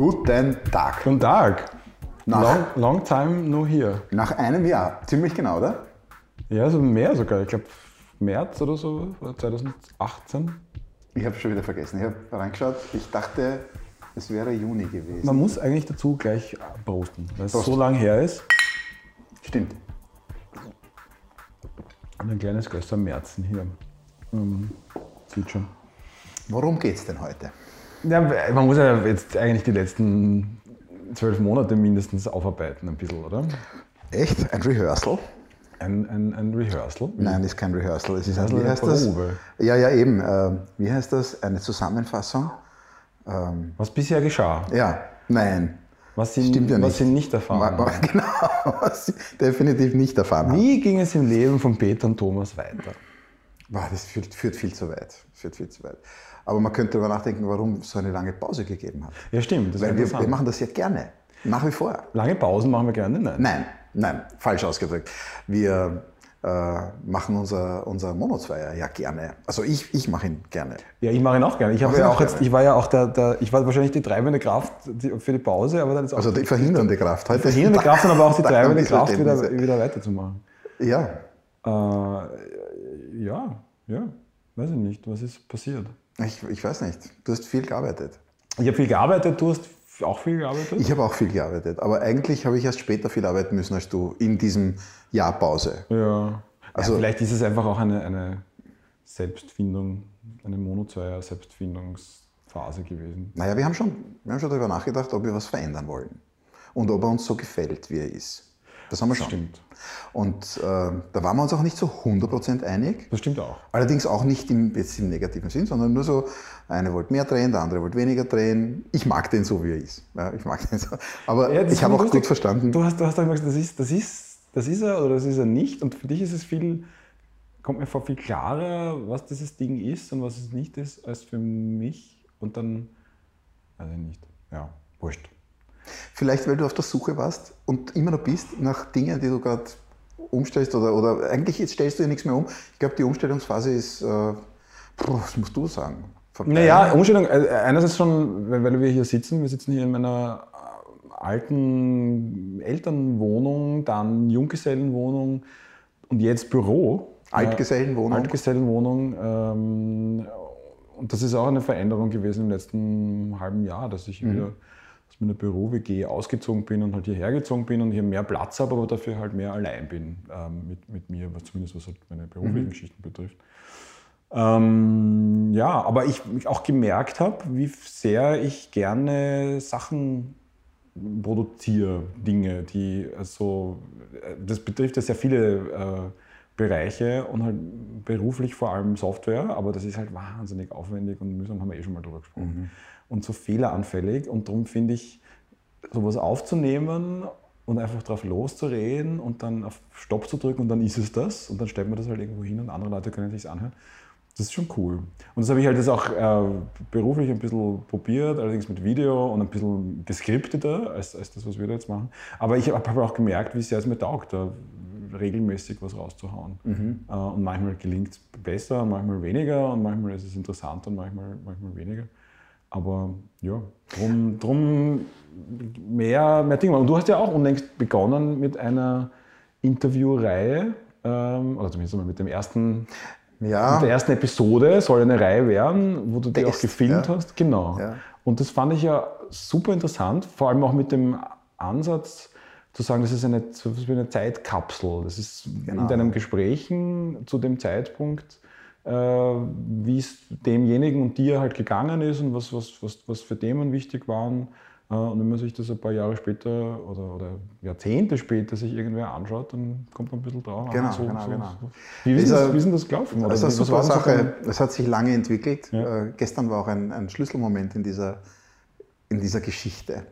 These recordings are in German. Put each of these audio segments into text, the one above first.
Guten Tag. Guten Tag. Nach, Long, long time no here. nach einem Jahr, ziemlich genau, oder? Ja, also mehr sogar. Ich glaube März oder so, oder 2018. Ich habe schon wieder vergessen. Ich habe reingeschaut. Ich dachte, es wäre Juni gewesen. Man muss eigentlich dazu gleich posten, weil es Prost. so lang her ist. Stimmt. Und ein kleines Gläschen Märzen hier. Ähm, sieht schon. Worum geht's denn heute? Ja, man muss ja jetzt eigentlich die letzten zwölf Monate mindestens aufarbeiten, ein bisschen, oder? Echt? Ein Rehearsal? Ein, ein, ein Rehearsal. Nein, ist kein Rehearsal. Es ist ein, wie heißt das? Probe. Ja, ja, eben. ähm, wie heißt das? Eine Zusammenfassung? Ähm, Was bisher geschah. ja, nein. Was Sie, Stimmt ja was nicht. Sie nicht erfahren Ma- haben. Genau, was sie definitiv nicht erfahren haben. Wie ging es im Leben von Peter und Thomas weiter? Boah, das führt, führt viel zu weit. Führt viel zu weit. Aber man könnte darüber nachdenken, warum es so eine lange Pause gegeben hat. Ja, stimmt. Weil wir, wir machen das ja gerne. Nach wie vor. Lange Pausen machen wir gerne? Nein. Nein, nein, falsch ausgedrückt. Wir äh, machen unser, unser Monozweier ja gerne. Also ich, ich mache ihn gerne. Ja, ich mache ihn auch gerne. Ich, ja auch auch jetzt, gerne? ich war ja auch der, der, ich war wahrscheinlich die treibende Kraft für die Pause, aber dann ist auch Also die verhindernde Kraft. Heute die verhindernde Kraft und aber auch die treibende Kraft, wieder, wieder weiterzumachen. Ja, Äh, ja, ja, weiß ich nicht, was ist passiert. Ich, ich weiß nicht. Du hast viel gearbeitet. Ich habe viel gearbeitet, du hast auch viel gearbeitet? Ich habe auch viel gearbeitet. Aber eigentlich habe ich erst später viel arbeiten müssen als du in diesem Jahr Pause. ja. Also- ja, vielleicht ist es einfach auch eine, eine Selbstfindung, eine Mono-Zweier-Selbstfindungsphase gewesen. Naja, wir haben schon, wir haben schon darüber nachgedacht, ob wir was verändern wollen. Und ob er uns so gefällt, wie er ist. Das haben wir schon. Stimmt. Und äh, da waren wir uns auch nicht so 100% einig. Das stimmt auch. Allerdings auch nicht im, jetzt im negativen Sinn, sondern nur so, eine wollte mehr drehen, der andere wollte weniger drehen. Ich mag den so, wie er ist. Ja, ich mag den so. Aber Ja, ich habe auch gut verstanden. Du hast, du hast auch gesagt, das ist, das, ist, das ist er oder das ist er nicht. Und für dich ist es viel, kommt mir vor, viel klarer, was dieses Ding ist und was es nicht ist, als für mich. Und dann, ich nicht. Ja, wurscht. Vielleicht, weil du auf der Suche warst und immer noch bist nach Dingen, die du gerade umstellst oder, oder eigentlich jetzt stellst du ja nichts mehr um. Ich glaube, die Umstellungsphase ist, äh, was musst du sagen? Vorbei. Naja, Umstellung, äh, einerseits schon, weil wir hier sitzen, wir sitzen hier in meiner äh, alten Elternwohnung, dann Junggesellenwohnung und jetzt Büro. Altgesellenwohnung. Altgesellenwohnung. Ähm, und das ist auch eine Veränderung gewesen im letzten halben Jahr, dass ich Mhm. wieder aus meiner Büro-WG ausgezogen bin und halt hierher gezogen bin und hier mehr Platz habe, aber dafür halt mehr allein bin ähm, mit, mit mir, was zumindest was halt meine beruflichen Mhm. Geschichten betrifft. Ähm, ja, aber ich ich auch gemerkt habe, wie sehr ich gerne Sachen produziere, Dinge, die also, äh, das betrifft ja sehr viele äh, Bereiche und halt beruflich vor allem Software, aber das ist halt wahnsinnig aufwendig und mühsam, haben wir eh schon mal drüber gesprochen. Und so fehleranfällig und darum finde ich, sowas aufzunehmen und einfach drauf loszureden und dann auf Stopp zu drücken und dann ist es das und dann stellt man das halt irgendwo hin und andere Leute können sich anhören. Das ist schon cool. Und das habe ich halt jetzt auch äh, beruflich ein bisschen probiert, allerdings mit Video und ein bisschen geskripteter als, als das, was wir da jetzt machen. Aber ich habe hab auch gemerkt, wie sehr es mir taugt, da regelmäßig was rauszuhauen. Äh, und manchmal gelingt es besser, manchmal weniger und manchmal ist es interessanter und manchmal, manchmal weniger. Aber ja, drum, drum mehr, mehr Dinge. Und du hast ja auch unlängst begonnen mit einer Interviewreihe, ähm, oder zumindest mal mit dem ersten, Ja, mit der ersten Episode, soll eine Reihe werden, wo du die auch gefilmt ja. hast. Genau. Ja. Und das fand ich ja super interessant, vor allem auch mit dem Ansatz zu sagen, das ist eine, was wie eine Zeitkapsel. Das ist Genau. in deinen Gesprächen zu dem Zeitpunkt, wie es demjenigen und dir halt gegangen ist und was, was, was, was für Themen wichtig waren. Äh, und wenn man sich das ein paar Jahre später oder, oder Jahrzehnte später sich irgendwer anschaut, dann kommt man ein bisschen drauf. Genau, ah, so, genau, so, genau. so. Wie, ist das, wie denn das gelaufen? Das ist eine super Sache. Es hat sich lange entwickelt. Ja. Äh, gestern war auch ein, ein Schlüsselmoment in dieser, in dieser Geschichte.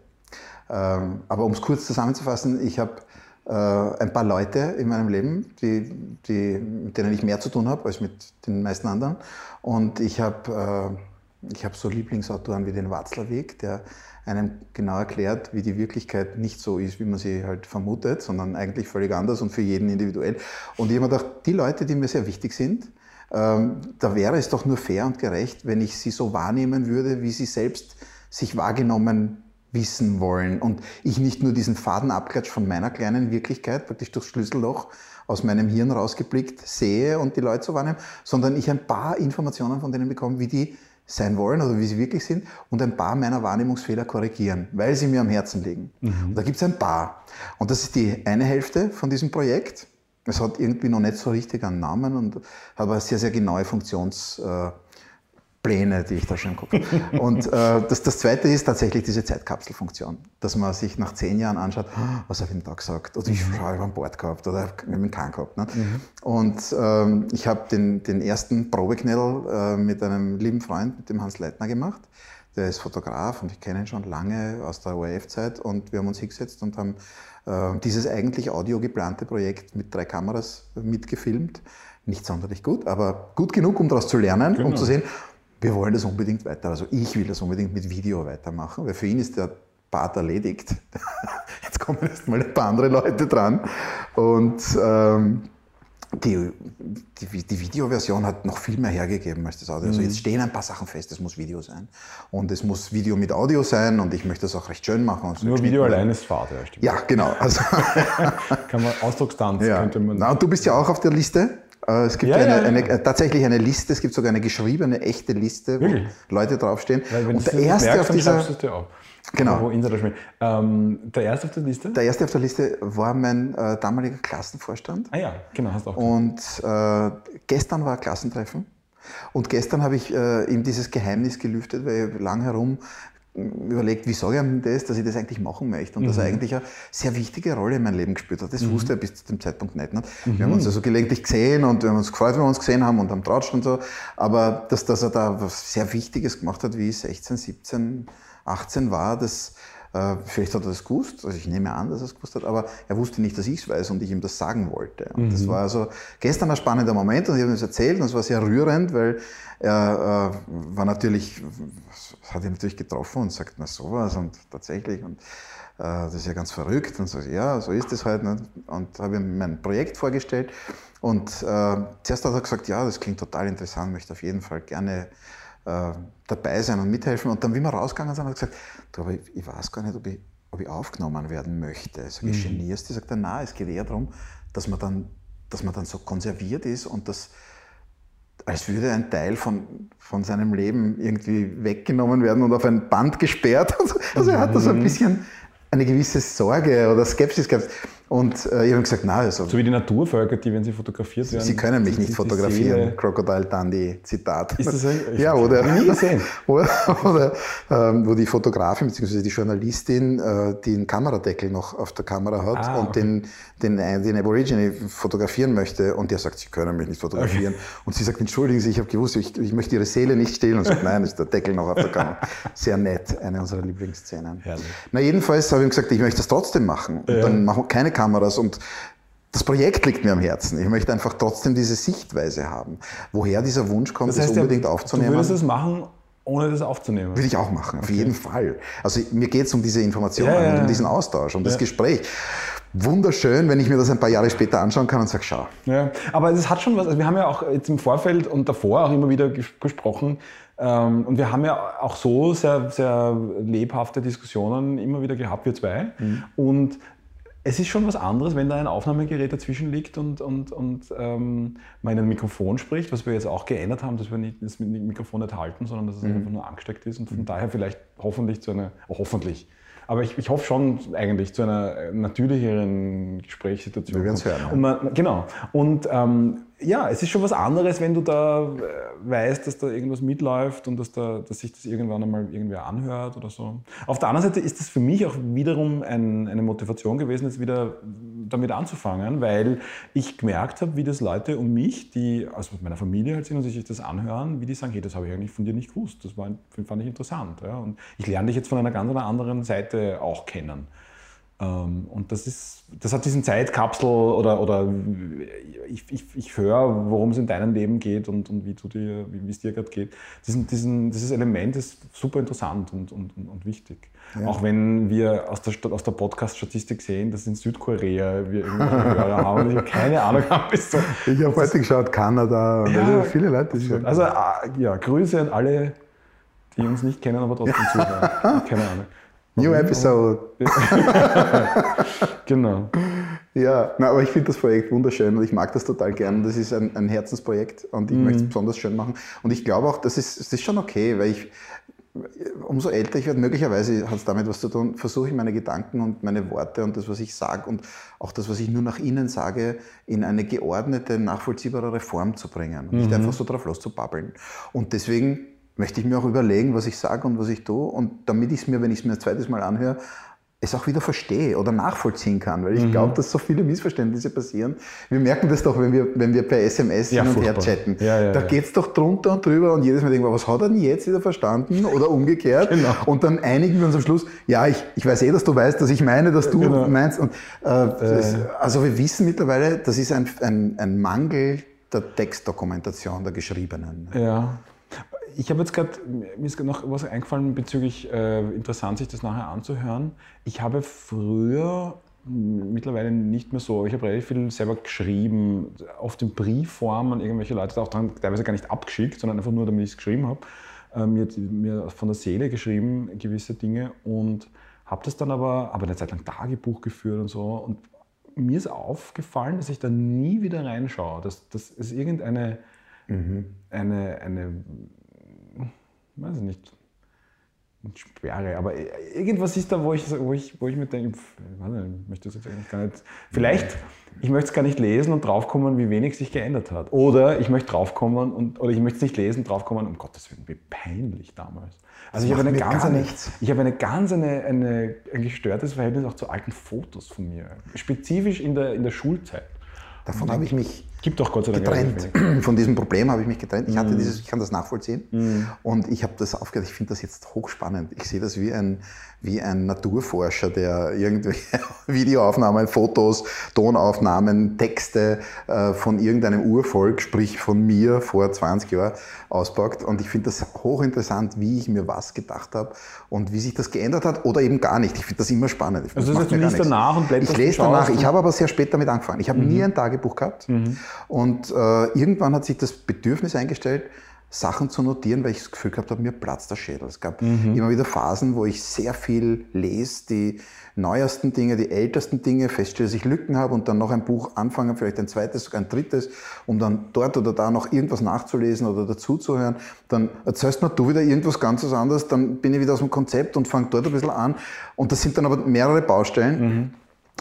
Ähm, aber um es kurz zusammenzufassen, ich habe äh, ein paar Leute in meinem Leben, die, die, mit denen ich mehr zu tun habe als mit den meisten anderen. Und ich habe äh, hab so Lieblingsautoren wie den Watzlawick, der einem genau erklärt, wie die Wirklichkeit nicht so ist, wie man sie halt vermutet, sondern eigentlich völlig anders und für jeden individuell. Und ich habe mir gedacht, die Leute, die mir sehr wichtig sind, ähm, da wäre es doch nur fair und gerecht, wenn ich sie so wahrnehmen würde, wie sie selbst sich wahrgenommen wissen wollen und ich nicht nur diesen Fadenabklatsch von meiner kleinen Wirklichkeit, praktisch durchs Schlüsselloch aus meinem Hirn rausgeblickt sehe und die Leute so wahrnehmen, sondern ich ein paar Informationen von denen bekomme, wie die sein wollen oder wie sie wirklich sind und ein paar meiner Wahrnehmungsfehler korrigieren, weil sie mir am Herzen liegen. Mhm. Und da gibt es ein paar. Und das ist die eine Hälfte von diesem Projekt. Es hat irgendwie noch nicht so richtig einen Namen und hat aber sehr, sehr genaue Funktions... Pläne, die ich da schon gucke. Und äh, das, das Zweite ist tatsächlich diese Zeitkapselfunktion, dass man sich nach zehn Jahren anschaut, was habe ich denn da gesagt? Oder ich habe an Bord gehabt oder ich habe einen Kahn gehabt. Ne? Mhm. Und ähm, ich habe den, den ersten Probeknell äh, mit einem lieben Freund, mit dem Hans Leitner gemacht. Der ist Fotograf und ich kenne ihn schon lange aus der ORF-Zeit und wir haben uns hingesetzt und haben äh, dieses eigentlich audio geplante Projekt mit drei Kameras mitgefilmt. Nicht sonderlich gut, aber gut genug, um daraus zu lernen, genau. um zu sehen, wir wollen das unbedingt weiter, also ich will das unbedingt mit Video weitermachen, weil für ihn ist der Part erledigt. Jetzt kommen erst mal ein paar andere Leute dran. Und ähm, die, die, die, Videoversion hat noch viel mehr hergegeben als das Audio. Also jetzt mhm. stehen ein paar Sachen fest, es muss Video sein. Und es muss Video mit Audio sein und ich möchte das auch recht schön machen. So Nur Video allein ist Fahrt, ja, stimmt. Ja, genau. Also Kann man Ausdruckstanz ja. könnte man. Na, und du bist ja auch auf der Liste. Äh, es gibt ja, eine, eine, äh, tatsächlich eine Liste, es gibt sogar eine geschriebene, echte Liste, wo Wirklich? Leute draufstehen. Weil, und der erste merkst, auf dieser. Genau. Wo ähm, der erste auf der Liste? Der erste auf der Liste war mein äh, damaliger Klassenvorstand. Ah ja, genau, hast du auch. Und äh, gestern war Klassentreffen. Und gestern habe ich äh, ihm dieses Geheimnis gelüftet, weil lang herum überlegt, wie sage ich ihm das, dass ich das eigentlich machen möchte und mhm. dass er mhm. eigentlich eine sehr wichtige Rolle in meinem Leben gespielt hat. Das mhm. wusste er bis zu dem Zeitpunkt nicht. Ne? Mhm. Wir haben uns also gelegentlich gesehen und wir haben uns gefreut, wenn wir uns gesehen haben und am Tratsch und so. Aber dass, dass er da was sehr Wichtiges gemacht hat, wie ich 16, 17, 18 war, das, äh, vielleicht hat er das gewusst, also ich nehme an, dass er es gewusst hat, aber er wusste nicht, dass ich es weiß und ich ihm das sagen wollte. Und mhm. das war also gestern ein spannender Moment und ich habe ihm das erzählt und es war sehr rührend, weil er äh, war natürlich, hat ihn natürlich getroffen und sagt, na sowas und tatsächlich und äh, das ist ja ganz verrückt und so, ja, so ist es halt. Ne? Und habe ihm mein Projekt vorgestellt und äh, zuerst hat er gesagt, ja, das klingt total interessant, möchte auf jeden Fall gerne äh, dabei sein und mithelfen. Und dann, wie wir rausgegangen sind, hat er gesagt, du, aber ich, ich weiß gar nicht, ob ich, ob ich aufgenommen werden möchte. Sag ich, mhm. genierst du? Sagt er, nein, es geht eher darum, dass man dann, dass man dann so konserviert ist und das, als würde ein Teil von, von seinem Leben irgendwie weggenommen werden und auf ein Band gesperrt. Also er hat da so ein mhm. bisschen eine gewisse Sorge oder Skepsis gehabt. Und äh, ich habe gesagt, nein, also. So wie die Naturvölker, die, wenn sie fotografiert werden. Sie können mich nicht fotografieren. Crocodile Dundee, Zitat. Ist das ein, Ja, oder. Nie gesehen. oder, oder ähm, wo die Fotografin bzw. die Journalistin äh, den Kameradeckel noch auf der Kamera hat ah, und okay. den, den, äh, den Aborigine fotografieren möchte und der sagt, Sie können mich nicht fotografieren. Okay. Und sie sagt, entschuldigen Sie, ich habe gewusst, ich, ich, möchte Ihre Seele nicht stehlen. Und sagt, nein, ist der Deckel noch auf der Kamera. Sehr nett, eine unserer Lieblingsszenen. Herrlich. Na, jedenfalls habe ich gesagt, ich möchte das trotzdem machen. Und ja. dann machen wir keine Kameras und das Projekt liegt mir am Herzen. Ich möchte einfach trotzdem diese Sichtweise haben. Woher dieser Wunsch kommt, das, heißt, das unbedingt aufzunehmen. Du würdest es machen, ohne das aufzunehmen? Würde ich auch machen, auf okay. jeden Fall. Also mir geht es um diese Informationen, ja, ja, um diesen Austausch, um das Gespräch. Wunderschön, wenn ich mir das ein paar Jahre später anschauen kann und sage, schau. Ja, aber es hat schon was, also wir haben ja auch jetzt im Vorfeld und davor auch immer wieder gesprochen, ähm, und wir haben ja auch so sehr, sehr lebhafte Diskussionen immer wieder gehabt, wir zwei. Mhm. Und es ist schon was anderes, wenn da ein Aufnahmegerät dazwischen liegt und, und, und ähm, man in ein Mikrofon spricht, was wir jetzt auch geändert haben, dass wir nicht das Mikrofon nicht halten, sondern dass es mhm. einfach nur angesteckt ist und von mhm. daher vielleicht hoffentlich zu einer, oh, hoffentlich, aber ich, ich hoffe schon eigentlich zu einer natürlicheren Gesprächssituation. Wir werden es hören. Und man, genau. Und ähm, ja, es ist schon was anderes, wenn du da äh, weißt, dass da irgendwas mitläuft und dass, da, dass sich das irgendwann einmal irgendwer anhört oder so. Auf der anderen Seite ist das für mich auch wiederum ein, eine Motivation gewesen, jetzt wieder damit anzufangen, weil ich gemerkt habe, wie das Leute um mich, die aus meiner Familie halt sind und sich das anhören, wie die sagen, hey, das habe ich eigentlich von dir nicht gewusst. Das war, fand ich interessant. Ja. Und ich lerne dich jetzt von einer ganz anderen Seite auch kennen. Ähm, und das, ist, das hat diesen Zeitkapsel oder, oder ich, ich, ich höre, worum es in deinem Leben geht und, und wie, du dir, wie es dir gerade geht. Diesen, diesen, dieses Element ist super interessant und, und, und wichtig. Ja. Auch wenn wir aus der, aus der Podcast-Statistik sehen, dass in Südkorea wir irgendwelche Hörer haben ich keine Ahnung habe. So. Ich habe heute geschaut, Kanada und ja, also viele Leute. Also ja, Grüße an alle, die uns nicht kennen, aber trotzdem zuhören. keine Ahnung. New episode. genau. Ja, na, aber ich finde das Projekt wunderschön und ich mag das total gern. Das ist ein, ein Herzensprojekt und ich mhm. möchte es besonders schön machen. Und ich glaube auch, das ist, das ist schon okay, weil ich, umso älter ich werde, möglicherweise hat es damit was zu tun, versuche ich meine Gedanken und meine Worte und das, was ich sage und auch das, was ich nur nach innen sage, in eine geordnete, nachvollziehbare Form zu bringen. Und mhm. nicht einfach so drauf loszubabbeln. Und deswegen möchte ich mir auch überlegen, was ich sage und was ich tue. Und damit ich es mir, wenn ich es mir ein zweites Mal anhöre, es auch wieder verstehe oder nachvollziehen kann, weil ich mhm. glaube, dass so viele Missverständnisse passieren. Wir merken das doch, wenn wir, wenn wir per SMS ja, hin und her chatten. Ja, ja, da geht es doch drunter und drüber und jedes Mal denken wir, was hat er denn jetzt wieder verstanden oder umgekehrt? genau. Und dann einigen wir uns am Schluss, ja, ich, ich weiß eh, dass du weißt, dass ich meine, dass du genau. meinst. Und, äh, das, also wir wissen mittlerweile, das ist ein, ein, ein Mangel der Textdokumentation, der geschriebenen. Ja. Ich habe jetzt gerade, mir ist noch was eingefallen bezüglich, äh, interessant sich das nachher anzuhören. Ich habe früher, mittlerweile nicht mehr so, ich habe relativ viel selber geschrieben, auf den Briefform an irgendwelche Leute, auch dann teilweise gar nicht abgeschickt, sondern einfach nur, damit ich es geschrieben habe, äh, mir, mir von der Seele geschrieben, gewisse Dinge und habe das dann aber, aber eine Zeit lang Tagebuch geführt und so und mir ist aufgefallen, dass ich da nie wieder reinschaue, dass, dass es irgendeine mhm. eine, eine weiß ich nicht, Sperre, aber irgendwas ist da, wo ich, wo ich, wo ich mir denke, ich möchte das jetzt eigentlich gar nicht, vielleicht, ich möchte es gar nicht lesen und draufkommen, wie wenig sich geändert hat. Oder ich möchte draufkommen und, oder ich möchte es nicht lesen, draufkommen, um Gottes Willen, wie peinlich damals. Also ich habe, eine ganz eine, ich habe eine ganz eine, eine, ein gestörtes Verhältnis auch zu alten Fotos von mir. Spezifisch in der, in der Schulzeit. Davon habe ich mich Gibt doch Gott sei Dank getrennt. Von diesem Problem habe ich mich getrennt. Ich hatte mm. dieses, ich kann das nachvollziehen. Mm. Und ich habe das aufgehört. Ich finde das jetzt hochspannend. Ich sehe das wie ein, wie ein Naturforscher, der irgendwelche Videoaufnahmen, Fotos, Tonaufnahmen, Texte äh, von irgendeinem Urvolk, sprich von mir vor 20 Jahren, auspackt. Und ich finde das hochinteressant, wie ich mir was gedacht habe und wie sich das geändert hat oder eben gar nicht. Ich finde das immer spannend. Ich also das heißt, du liest danach und blätterst Ich lese danach. Ich habe aber sehr spät damit angefangen. Ich habe mhm. nie ein Tagebuch gehabt. Mhm. Und äh, irgendwann hat sich das Bedürfnis eingestellt, Sachen zu notieren, weil ich das Gefühl gehabt habe, mir platzt der Schädel. Es gab mhm. immer wieder Phasen, wo ich sehr viel lese, die neuesten Dinge, die ältesten Dinge, feststelle, dass ich Lücken habe und dann noch ein Buch anfange, vielleicht ein zweites, sogar ein drittes, um dann dort oder da noch irgendwas nachzulesen oder dazuzuhören. Dann erzählst mir du wieder irgendwas ganz anderes, dann bin ich wieder aus dem Konzept und fange dort ein bisschen an. Und das sind dann aber mehrere Baustellen. Mhm.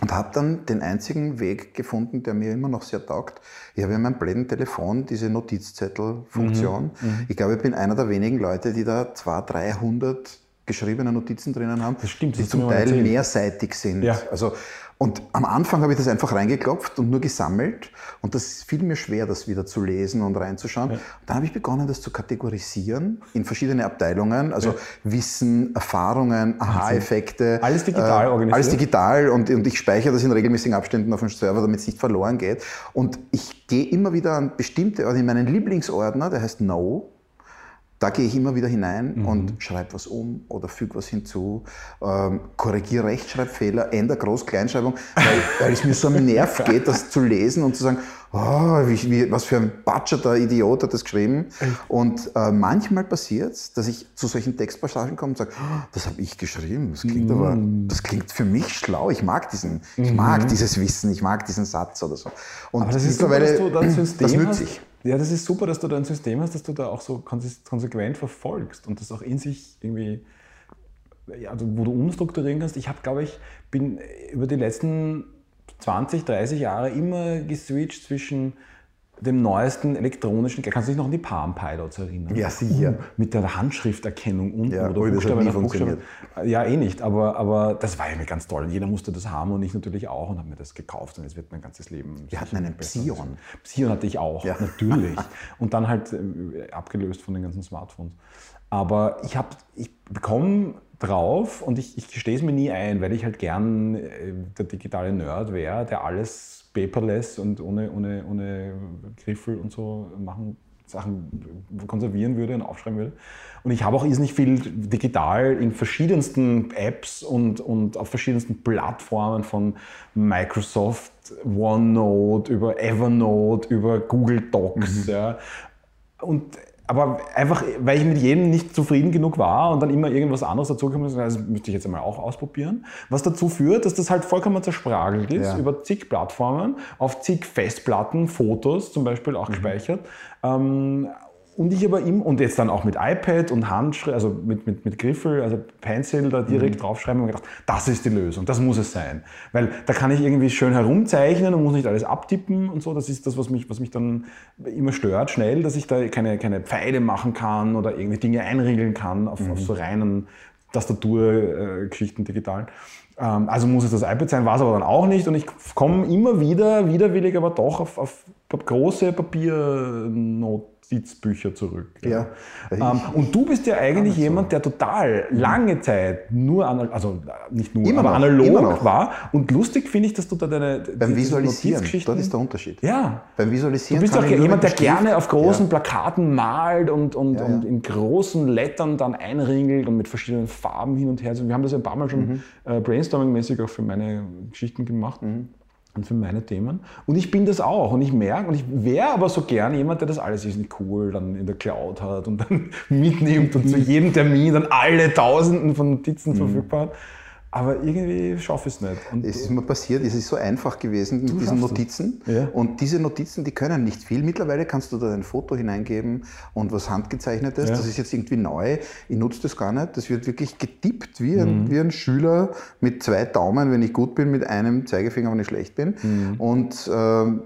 Und habe dann den einzigen Weg gefunden, der mir immer noch sehr taugt. Ich habe in meinem blöden Telefon diese Notizzettel-Funktion. Mhm, mhm, ich glaube, ich bin einer der wenigen Leute, die da 200, 300 geschriebene Notizen drinnen haben, das stimmt, die zum Teil mehrseitig sind. Ja. Also und am Anfang habe ich das einfach reingeklopft und nur gesammelt. Und das fiel mir schwer, das wieder zu lesen und reinzuschauen. Ja. Dann habe ich begonnen, das zu kategorisieren in verschiedene Abteilungen. Also ja. Wissen, Erfahrungen, Aha-Effekte. Alles digital äh, organisiert. Alles digital und, und ich speichere das in regelmäßigen Abständen auf dem Server, damit es nicht verloren geht. Und ich gehe immer wieder an bestimmte Orte, in meinen Lieblingsordner, der heißt No da gehe ich immer wieder hinein mhm. und schreibe was um oder füge was hinzu, ähm, korrigiere Rechtschreibfehler, ändere Groß-Kleinschreibung, weil, weil es mir so am Nerv geht, das zu lesen und zu sagen, oh, wie, wie, was für ein batscherter Idiot hat das geschrieben. Und äh, manchmal passiert es, dass ich zu solchen Textpassagen komme und sage, oh, das habe ich geschrieben, das klingt mhm. aber, das klingt für mich schlau, ich mag diesen, ich mag mhm. dieses Wissen, ich mag diesen Satz oder so. Und aber das ist mittlerweile, dass du das, das nützt sich. Ja, das ist super, dass du da ein System hast, dass du da auch so konsequent verfolgst und das auch in sich irgendwie, also wo du umstrukturieren kannst. Ich habe, glaube ich, bin über die letzten 20, 30 Jahre immer geswitcht zwischen dem neuesten elektronischen, kannst du dich noch an die Palm Pilots erinnern? Ja, sicher. Uh, mit der Handschrifterkennung unten ja, oder Buchstabe nach Buchstabe. Ja, eh nicht, aber, aber das war ja mir ganz toll. Jeder musste das haben und ich natürlich auch und habe mir das gekauft und jetzt wird mein ganzes Leben. Wir hatten einen Psion. Psion hatte ich auch, ja. natürlich. und dann halt äh, abgelöst von den ganzen Smartphones. Aber ich, hab, ich bekomme drauf und ich, ich gestehe es mir nie ein, weil ich halt gern äh, der digitale Nerd wäre, der alles paperless und ohne, ohne, ohne Griffel und so machen, Sachen konservieren würde und aufschreiben würde. Und ich habe auch irrsinnig viel digital in verschiedensten Apps und, und auf verschiedensten Plattformen von Microsoft, OneNote, über Evernote, über Google Docs. Mhm. Ja. Und aber einfach, weil ich mit jedem nicht zufrieden genug war und dann immer irgendwas anderes dazugekommen ist, also müsste ich jetzt einmal auch ausprobieren. Was dazu führt, dass das halt vollkommen zerspragelt ist Ja. über zig Plattformen, auf zig Festplatten, Fotos zum Beispiel Mhm. auch gespeichert. Ähm, und ich aber ihm, und jetzt dann auch mit iPad und Handschrift, also mit, mit, mit Griffel, also Pencil da direkt Mhm. draufschreiben und gedacht, das ist die Lösung, das muss es sein. Weil da kann ich irgendwie schön herumzeichnen und muss nicht alles abtippen und so. Das ist das, was mich, was mich dann immer stört, schnell, dass ich da keine, keine Pfeile machen kann oder irgendwie Dinge einriegeln kann auf, Mhm. auf so reinen Tastaturgeschichten digital. Ähm, also muss es das iPad sein, war es aber dann auch nicht. Und ich komme immer wieder, widerwillig, aber doch auf, auf große Papiernotizbücher zurück. Ja. Ähm, und du bist ja eigentlich jemand, der total lange Zeit nur, also nicht nur, Immer aber noch, analog war. Und lustig finde ich, dass du da deine Beim Visualisieren, dort ist der Unterschied. Ja. Beim Du Visualisieren bist kann auch jemand, der Stift- gerne auf großen Ja. Plakaten malt und, und, Ja, und ja. in großen Lettern dann einringelt und mit verschiedenen Farben hin und her. Also wir haben das ja ein paar Mal schon Mhm. äh, brainstorming-mäßig auch für meine Geschichten gemacht. Und für meine Themen. Und ich bin das auch. Und ich merke, und ich wäre aber so gern jemand, der das alles ist nicht cool dann in der Cloud hat und dann mitnimmt und zu jedem Termin dann alle Tausenden von Notizen Mhm. verfügbar hat. Aber irgendwie schaffe ich es nicht. Und Es ist mir passiert, es ist so einfach gewesen mit diesen. Notizen. Ja. Und diese Notizen, die können nicht viel. Mittlerweile kannst du da ein Foto hineingeben und was handgezeichnetes. Ja. Das ist jetzt irgendwie neu. Ich nutze das gar nicht. Das wird wirklich getippt wie Mhm. ein, wie ein Schüler mit zwei Daumen, wenn ich gut bin, mit einem Zeigefinger, wenn ich schlecht bin. Und ähm,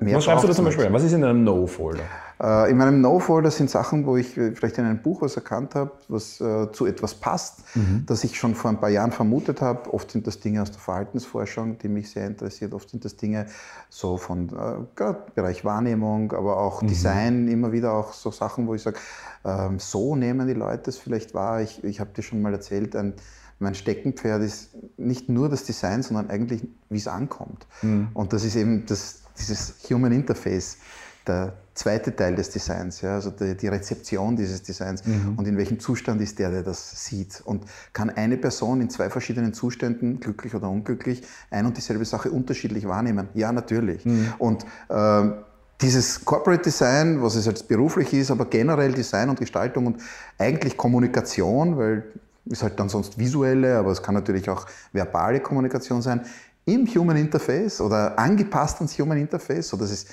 mehr Mhm. was schreibst du da zum. Beispiel? Was ist in deinem No-Folder? Äh, In meinem No-Folder sind Sachen, wo ich äh, vielleicht in einem Buch was erkannt habe, was äh, zu etwas passt, Mhm. das ich schon vor ein paar Jahren vermutet habe. Oft sind das Dinge aus der Verhaltensforschung, die mich sehr interessiert. Oft sind das Dinge so von äh, Bereich Wahrnehmung, aber Mhm. auch Design, immer wieder auch so Sachen, wo ich sage, ähm, so nehmen die Leute es vielleicht wahr. Ich, ich habe dir schon mal erzählt, ein, mein Steckenpferd ist nicht nur das Design, sondern eigentlich, wie es ankommt. Mhm. Und das ist eben das, dieses Human Interface, der zweite Teil des Designs, ja, also die, die Rezeption dieses Designs und in welchem Zustand ist der, der das sieht. Und kann eine Person in zwei verschiedenen Zuständen, glücklich oder unglücklich, ein und dieselbe Sache unterschiedlich wahrnehmen? Ja, natürlich. Und ähm, dieses Corporate Design, was es jetzt beruflich ist, aber generell Design und Gestaltung und eigentlich Kommunikation, weil ist halt dann sonst visuelle, aber es kann natürlich auch verbale Kommunikation sein, im Human Interface oder angepasst ans Human Interface, sodass es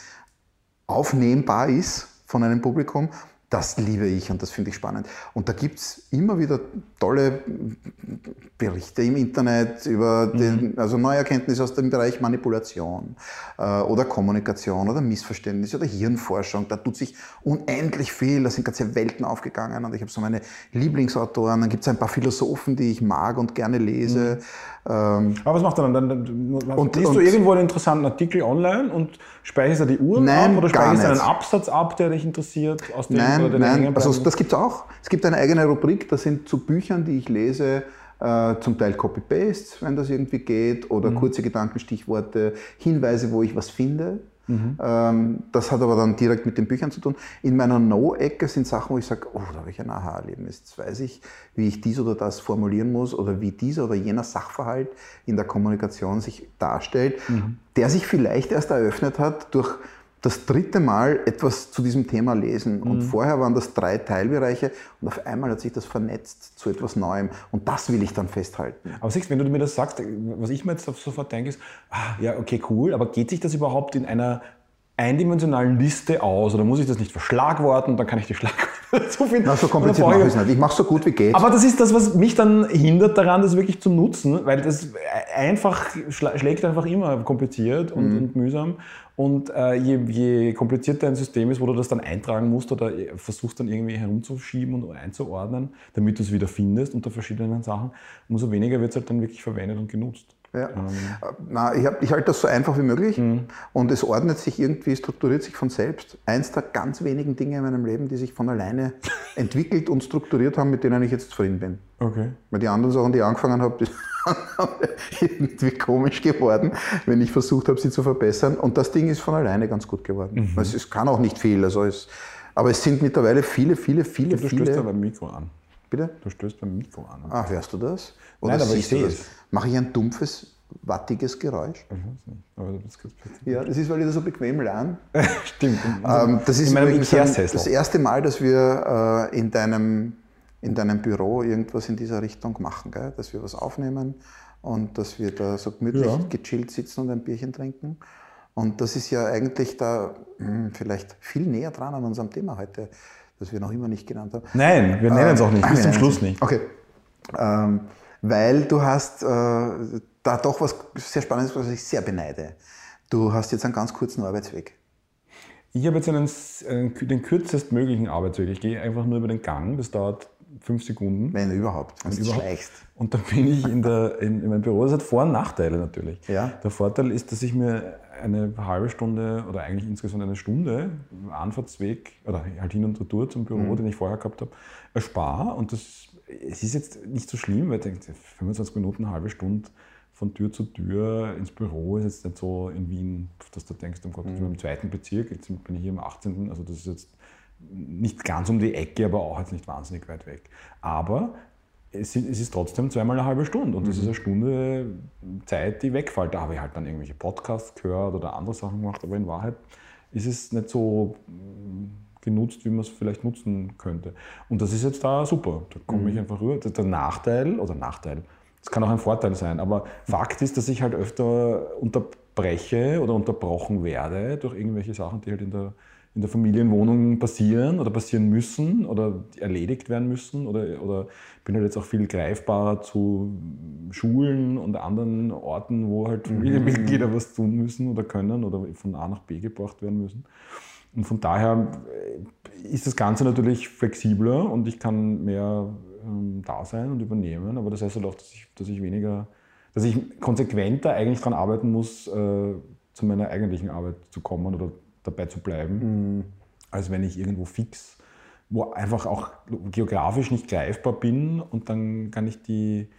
aufnehmbar ist von einem Publikum, das liebe ich und das finde ich spannend. Und da gibt es immer wieder tolle Berichte im Internet über den, also neue Erkenntnisse aus dem Bereich Manipulation äh, oder Kommunikation oder Missverständnisse oder Hirnforschung. Da tut sich unendlich viel, da sind ganze Welten aufgegangen und ich habe so meine Lieblingsautoren, dann gibt es ein paar Philosophen, die ich mag und gerne lese. Ähm, Aber was macht er dann? dann, Und- liest du und- irgendwo einen interessanten Artikel online und speicherst da die Uhren Nein, ab oder speicherst du einen. Absatz ab, der dich interessiert? Aus dem, Nein, nein, also das gibt es auch. Es gibt eine eigene Rubrik, das sind zu Büchern, die ich lese, äh, zum Teil Copy-Paste, wenn das irgendwie geht, oder kurze Gedankenstichworte, Hinweise, wo ich was finde. Ähm, das hat aber dann direkt mit den Büchern zu tun. In meiner No-Ecke sind Sachen, wo ich sage, oh, da habe ich ein Aha-Erlebnis. Jetzt weiß ich, wie ich dies oder das formulieren muss oder wie dieser oder jener Sachverhalt in der Kommunikation sich darstellt, der sich vielleicht erst eröffnet hat durch das dritte Mal etwas zu diesem Thema lesen. Und vorher waren das drei Teilbereiche und auf einmal hat sich das vernetzt zu etwas Neuem. Und das will ich dann festhalten. Aber siehst, wenn du mir das sagst, was ich mir jetzt sofort denke, ist, ah, ja, okay, cool, aber geht sich das überhaupt in einer eindimensionalen Liste aus? Oder muss ich das nicht verschlagworten? Dann kann ich die Schlagworte dazu finden. Na, so kompliziert mache ich- es nicht. Ich mache so gut wie geht. Aber das ist das, was mich dann hindert daran, das wirklich zu nutzen, weil das einfach schlägt einfach immer kompliziert und, und mühsam. Und äh, je, je komplizierter ein System ist, wo du das dann eintragen musst oder versuchst dann irgendwie herumzuschieben und einzuordnen, damit du es wieder findest unter verschiedenen Sachen, umso weniger wird es halt dann wirklich verwendet und genutzt. Ja. Na, ich, hab- ich halte das so einfach wie möglich Mhm. und es ordnet sich irgendwie, strukturiert sich von selbst. Eins der ganz wenigen Dinge in meinem Leben, die sich von alleine entwickelt und strukturiert haben, mit denen ich jetzt zufrieden bin. Okay. Weil die anderen Sachen, die ich angefangen habe, die sind irgendwie komisch geworden, wenn ich versucht habe, sie zu verbessern. Und das Ding ist von alleine ganz gut geworden. Mhm. Es, es kann auch nicht viel. Also es, aber es sind mittlerweile viele, viele, viele, Du stößt da viele. beim Mikro an. Bitte? Du stößt beim Mikro an. Ah, hörst du das? Nein, aber ich du sehe es. Mache ich ein dumpfes wattiges Geräusch? Ich weiß nicht. Aber das ist Ja, das ist, weil ich da so bequem lerne. Stimmt. Ähm, das ist das erste Mal, dass wir äh, in, deinem, in deinem Büro irgendwas in dieser Richtung machen, gell? dass wir was aufnehmen und dass wir da so gemütlich Ja. gechillt sitzen und ein Bierchen trinken. Und das ist ja eigentlich da hm, vielleicht viel näher dran an unserem Thema heute, das wir noch immer nicht genannt haben. Nein, wir nennen es auch nicht. Bis wir zum Schluss nicht. Okay. Ähm, weil du hast äh, da doch was sehr Spannendes, was ich sehr beneide. Du hast jetzt einen ganz kurzen Arbeitsweg. Ich habe jetzt einen, einen, den kürzestmöglichen Arbeitsweg. Ich gehe einfach nur über den Gang. Das dauert fünf Sekunden. Wenn überhaupt, wenn du überhaupt? schleichst. Und dann bin ich in, der, in, in meinem Büro. Das hat Vor- und Nachteile natürlich. Ja. Der Vorteil ist, dass ich mir eine halbe Stunde oder eigentlich insgesamt eine Stunde Anfahrtsweg oder halt hin und retour zum Büro, den ich vorher gehabt habe, erspare. Und das, es ist jetzt nicht so schlimm, weil ich denke, 25 Minuten, eine halbe Stunde von Tür zu Tür ins Büro ist jetzt nicht so in Wien, dass du denkst, um Gott, ich bin im zweiten Bezirk, jetzt bin ich hier im 18. Also das ist jetzt nicht ganz um die Ecke, aber auch jetzt nicht wahnsinnig weit weg. Aber es ist, trotzdem zweimal eine halbe Stunde und das ist eine Stunde Zeit, die wegfällt. Da habe ich halt dann irgendwelche Podcasts gehört oder andere Sachen gemacht, aber in Wahrheit ist es nicht so mm, genutzt, wie man es vielleicht nutzen könnte. Und das ist jetzt da super. Da komme ich einfach rüber. Der- Der Nachteil, oder Nachteil, es kann auch ein Vorteil sein, aber Fakt ist, dass ich halt öfter unterbreche oder unterbrochen werde durch irgendwelche Sachen, die halt in der, in der Familienwohnung passieren oder passieren müssen oder erledigt werden müssen oder, oder bin halt jetzt auch viel greifbarer zu Schulen und anderen Orten, wo halt Familienmitglieder was tun müssen oder können oder von A nach B gebracht werden müssen. Und von daher äh, ist das Ganze natürlich flexibler und ich kann mehr ähm, da sein und übernehmen. Aber das heißt halt auch, dass ich, dass ich weniger, dass ich konsequenter eigentlich daran arbeiten muss, äh, zu meiner eigentlichen Arbeit zu kommen oder dabei zu bleiben, als wenn ich irgendwo fix, wo einfach auch geografisch nicht greifbar bin und dann kann ich die,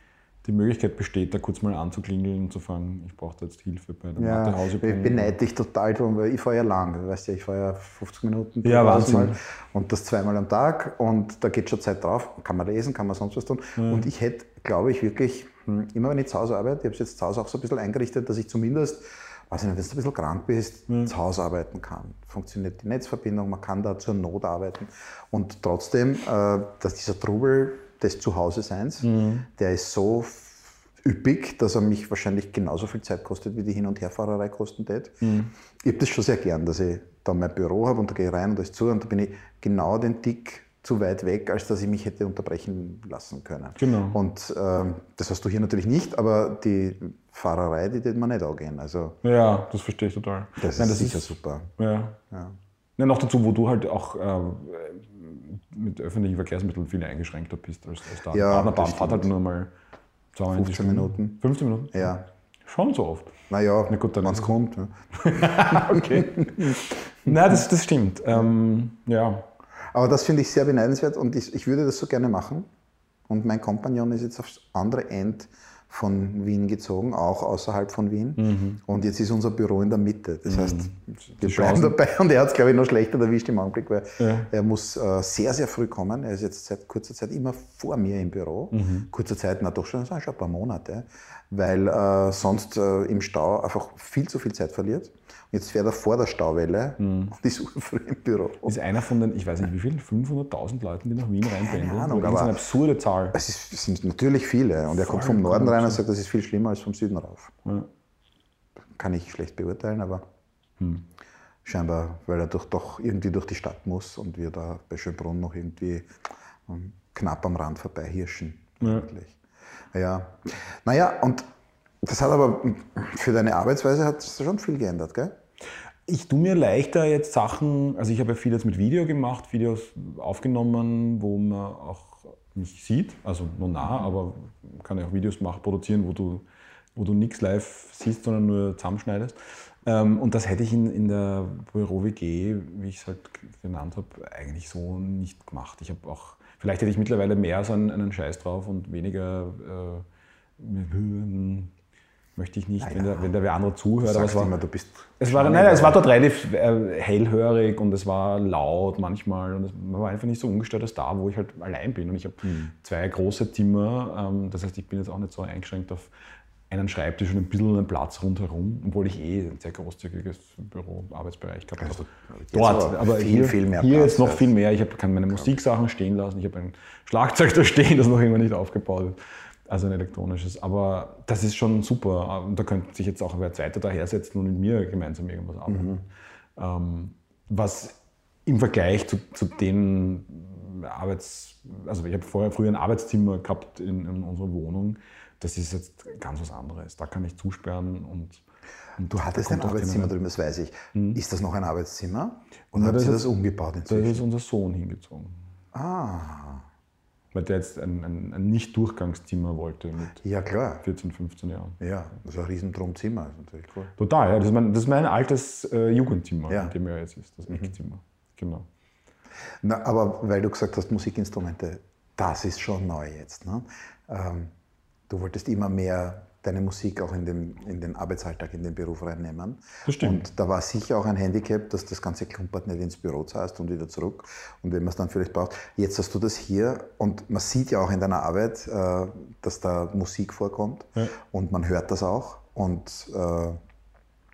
die Möglichkeit besteht, da kurz mal anzuklingeln und zu fragen, ich brauche da jetzt Hilfe bei der Ja, Mathe ich beneide dich total drum, weil ich fahre ja lang. Weißt ja, ich fahre ja 50 Minuten Ja, Wahnsinn. und das zweimal am Tag und da geht schon Zeit drauf. Kann man lesen, kann man sonst was tun. Und ich hätte, glaube ich, wirklich, hm, immer wenn ich zu Hause arbeite, ich habe es jetzt zu Hause auch so ein bisschen eingerichtet, dass ich zumindest, weiß ich nicht, wenn du ein bisschen krank bist, zu Hause arbeiten kann. Funktioniert die Netzverbindung, man kann da zur Not arbeiten. Und trotzdem, äh, dass dieser Trubel des Zuhause-Seins, der ist so üppig, dass er mich wahrscheinlich genauso viel Zeit kostet, wie die Hin- und Herfahrerei kosten tät. Ich habe das schon sehr gern, dass ich da mein Büro habe und da gehe ich rein und da ist zu und da bin ich genau den Tick zu weit weg, als dass ich mich hätte unterbrechen lassen können. Genau. Und ähm, das hast du hier natürlich nicht, aber die Fahrerei, die wird man nicht angehen. Also Ja, das verstehe ich total. das Nein, ist sicher super. Ja. Ja. Ja, noch dazu, wo du halt auch äh, mit öffentlichen Verkehrsmitteln viel eingeschränkter bist als, als da. Ja, Partnerbahn das fährt halt nur mal 92 15 Stunden. Minuten. 15 Minuten? Ja. Schon so oft. Naja, Na gut, dann wenn ist es es- kommt. Ja. Okay. Nein, das, das stimmt. Ähm, ja. Aber das finde ich sehr beneidenswert und ich, ich würde das so gerne machen. Und mein Kompagnon ist jetzt aufs andere End von Wien gezogen, auch außerhalb von Wien. Und jetzt ist unser Büro in der Mitte. Das heißt, wir Die bleiben Chancen- dabei und er hat es, glaube ich, noch schlechter erwischt im Augenblick, weil Ja. er muss äh, sehr, sehr früh kommen. Er ist jetzt seit kurzer Zeit immer vor mir im Büro. Kurzer Zeit, na doch schon, schon ein paar Monate, weil äh, sonst äh, im Stau einfach viel zu viel Zeit verliert. Jetzt fährt er vor der Stauwelle und ist früh im Büro. Ist einer von den, ich weiß nicht wie viel, 500.000 Leuten, die nach Wien reinpendeln. Ahnung, das ist aber- eine absurde Zahl. Es, ist, es sind natürlich viele und er kommt vom Norden rein und ja. sagt, das ist viel schlimmer als vom Süden rauf. Ja. Kann ich schlecht beurteilen, aber Hm. scheinbar, weil er durch, doch irgendwie durch die Stadt muss und wir da bei Schönbrunn noch irgendwie ähm, knapp am Rand vorbeihirschen. Ja. Eigentlich. Ja. Naja, und das hat aber für deine Arbeitsweise hat schon viel geändert, gell? Ich tue mir leichter jetzt Sachen, also ich habe ja viel jetzt mit Video gemacht, Videos aufgenommen, wo man auch mich sieht, also nur nah, aber kann ja auch Videos machen, produzieren, wo du, wo du nichts live siehst, sondern nur zusammenschneidest. Ähm, und das hätte ich in, in der Büro-WG, wie ich es halt genannt habe, eigentlich so nicht gemacht. Ich habe auch, vielleicht hätte ich mittlerweile mehr so einen, einen Scheiß drauf und weniger äh, möchte ich nicht, wenn, der, wenn der wer andere zuhört. Aber es war, immer, du bist. es war, nein, es war dort relativ äh, hellhörig und es war laut manchmal und es, man war einfach nicht so ungestört als da, wo ich halt allein bin. Und ich habe Hm. zwei große Zimmer, ähm, das heißt, ich bin jetzt auch nicht so eingeschränkt auf einen Schreibtisch und ein bisschen einen Platz rundherum, obwohl ich eh ein sehr großzügiges Büro, Arbeitsbereich gehabt habe. Also dort, aber, aber viel, hier, viel mehr hier jetzt noch viel mehr. Ich hab, kann meine Musiksachen stehen lassen. Ich habe ein Schlagzeug da stehen, das noch immer nicht aufgebaut ist. Also ein elektronisches. Aber das ist schon super. Und da könnte sich jetzt auch wer Zweiter dahersetzen und mit mir gemeinsam irgendwas arbeiten. Mhm. Ähm, was im Vergleich zu, zu den Arbeits... Also ich habe vorher früher ein Arbeitszimmer gehabt in, in unserer Wohnung das ist jetzt ganz was anderes. Da kann ich zusperren und. und du hattest ein Arbeitszimmer drüben, das weiß ich. Hm. Ist das noch ein Arbeitszimmer? Oder hat sie das umgebaut inzwischen? Da ist unser Sohn hingezogen. Ah. Weil der jetzt ein, ein, ein Nicht-Durchgangszimmer wollte mit ja, klar. 14, 15 Jahren. Ja, das ist ein Riesendrumzimmer, ist natürlich cool. Total, ja. Das ist mein, das ist mein altes äh, Jugendzimmer, ja. in dem er jetzt ist, das mhm. Eckzimmer. Genau. Na, aber weil du gesagt hast, Musikinstrumente, das ist schon neu jetzt. Ne? Ähm, du wolltest immer mehr deine Musik auch in den, in den Arbeitsalltag, in den Beruf reinnehmen. Das stimmt. Und da war sicher auch ein Handicap, dass das ganze Klumpert nicht ins Büro zahlst und wieder zurück. Und wenn man es dann vielleicht braucht. Jetzt hast du das hier und man sieht ja auch in deiner Arbeit, äh, dass da Musik vorkommt ja. und man hört das auch. Und äh,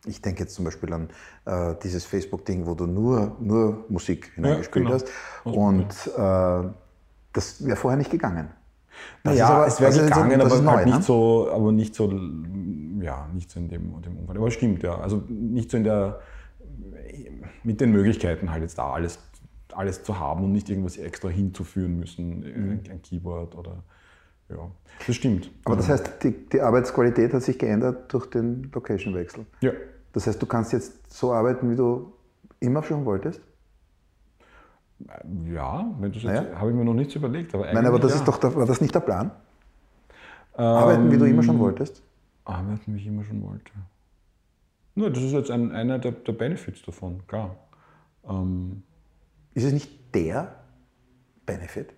ich denke jetzt zum Beispiel an äh, dieses Facebook-Ding, wo du nur, nur Musik hineingespielt ja, genau. hast. Und äh, das wäre vorher nicht gegangen. Das ja, aber, es wäre gegangen, aber neu, halt nicht ne? so, aber nicht so, ja, nicht so in dem, dem Umfang. Aber stimmt, ja. Also nicht so in der, mit den Möglichkeiten halt jetzt da alles, alles zu haben und nicht irgendwas extra hinzuführen müssen, mhm. ein Keyboard oder, ja. Das stimmt. Aber das heißt, die, die Arbeitsqualität hat sich geändert durch den Location-Wechsel? Ja. Das heißt, du kannst jetzt so arbeiten, wie du immer schon wolltest? Ja, naja. habe ich mir noch nichts überlegt. Aber Nein, aber das ja. ist doch, war das nicht der Plan? Ähm, arbeiten, wie du immer schon wolltest? Arbeiten, wie ich immer schon wollte. Nur, das ist jetzt ein, einer der, der Benefits davon, klar. Ähm, ist es nicht der Benefit?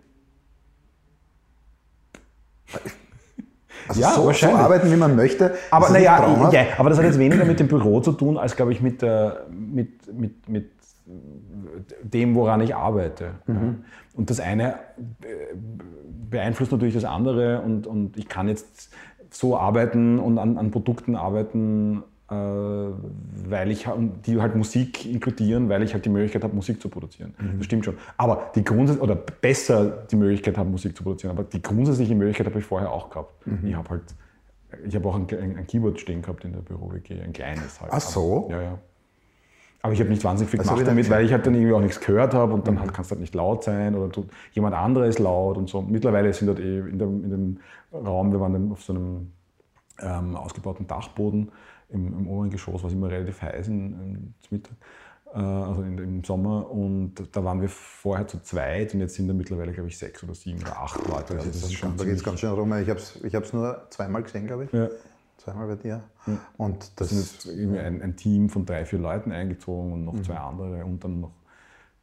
Also ja, so, so, arbeiten, wie man möchte. Aber, naja, ja, aber das hat jetzt weniger mit dem Büro zu tun, als, glaube ich, mit, der, mit, mit, mit dem, woran ich arbeite. Mhm. Und das eine äh, beeinflusst natürlich das andere und, und ich kann jetzt so arbeiten und an, an Produkten arbeiten, äh, weil ich die halt Musik inkludieren, weil ich halt die Möglichkeit habe, Musik zu produzieren. Mhm. Das stimmt schon. Aber die Grundsatz oder besser die Möglichkeit habe, Musik zu produzieren. Aber die grundsätzliche Möglichkeit habe ich vorher auch gehabt. Mhm. Ich habe halt, ich habe auch ein, ein, Keyboard stehen gehabt in der Büro-WG, ein kleines halt. Ach so? Ja, ja. Aber ich habe nicht wahnsinnig viel gemacht damit, weil ich halt dann irgendwie auch nichts gehört habe und dann mhm. halt kannst du halt nicht laut sein oder du, jemand anderes ist laut und so. Mittlerweile sind halt eh in, dem, in dem Raum, wir waren auf so einem ähm, ausgebauten Dachboden im, im oberen Geschoss, was immer relativ heiß in, zum Mittag, äh, also in, im Sommer und da waren wir vorher zu zweit und jetzt sind da mittlerweile, glaube ich, sechs oder sieben oder acht Leute. Also das, das ist schon da geht es ganz schön rum. Ich habe es ich nur zweimal gesehen, glaube ich. Ja zweimal bei dir. Mhm. Und das, das ist irgendwie ein, ein, Team von drei, vier Leuten eingezogen und noch mhm. zwei andere und dann noch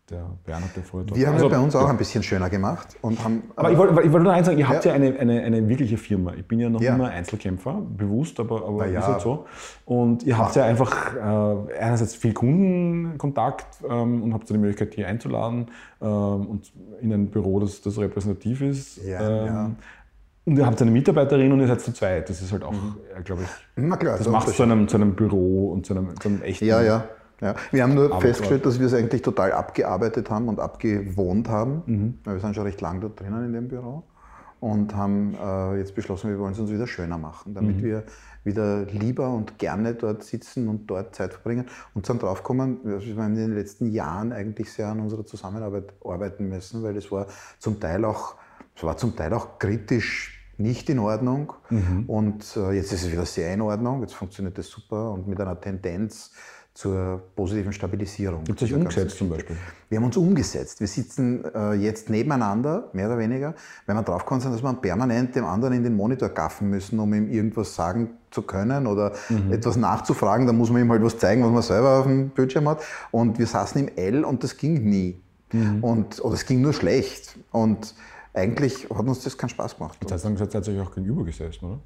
der Bernhard, der vorher Wir haben also, ja bei uns auch ein bisschen schöner gemacht. Und haben, aber, aber ich wollte wollt nur eins sagen, ihr habt ja, ja eine, eine, eine, wirkliche Firma. Ich bin ja noch ja. immer Einzelkämpfer, bewusst, aber, aber ja. ist halt so. Und ihr habt ja einfach äh, einerseits viel Kundenkontakt ähm, und habt ja die Möglichkeit, hier einzuladen ähm, und in ein Büro, das, das repräsentativ ist. Ähm, und ihr habt eine Mitarbeiterin und ihr seid zu zweit. Das ist halt auch, mhm. glaube ich, Na klar, das macht es zu einem, zu einem Büro und zu einem, zu einem echten. Ja, ja. ja. Wir haben nur festgestellt, dass wir es eigentlich total abgearbeitet haben und abgewohnt haben. Mhm. Wir sind schon recht lang dort drinnen in dem Büro und haben äh, jetzt beschlossen, wir wollen es uns wieder schöner machen, damit mhm. wir wieder lieber und gerne dort sitzen und dort Zeit verbringen und dann draufkommen, wir haben in den letzten Jahren eigentlich sehr an unserer Zusammenarbeit arbeiten müssen, weil es war zum Teil auch, es war zum Teil auch kritisch nicht in Ordnung. Mhm. Und äh, jetzt ist es wieder sehr in Ordnung. Jetzt funktioniert das super und mit einer Tendenz zur positiven Stabilisierung. Gibt es euch umgesetzt zum Beispiel? Wir haben uns umgesetzt. Wir sitzen äh, jetzt nebeneinander, mehr oder weniger, weil wir draufgekommen sind, dass wir permanent dem anderen in den Monitor gaffen müssen, um ihm irgendwas sagen zu können oder mhm. etwas nachzufragen. Da muss man ihm halt was zeigen, was man selber auf dem Bildschirm hat. Und wir saßen im L und das ging nie. Mhm. Und, oder es ging nur schlecht. Und eigentlich hat uns das keinen Spaß gemacht. Das heißt, dann seid ihr euch auch gegenüber gesessen, oder?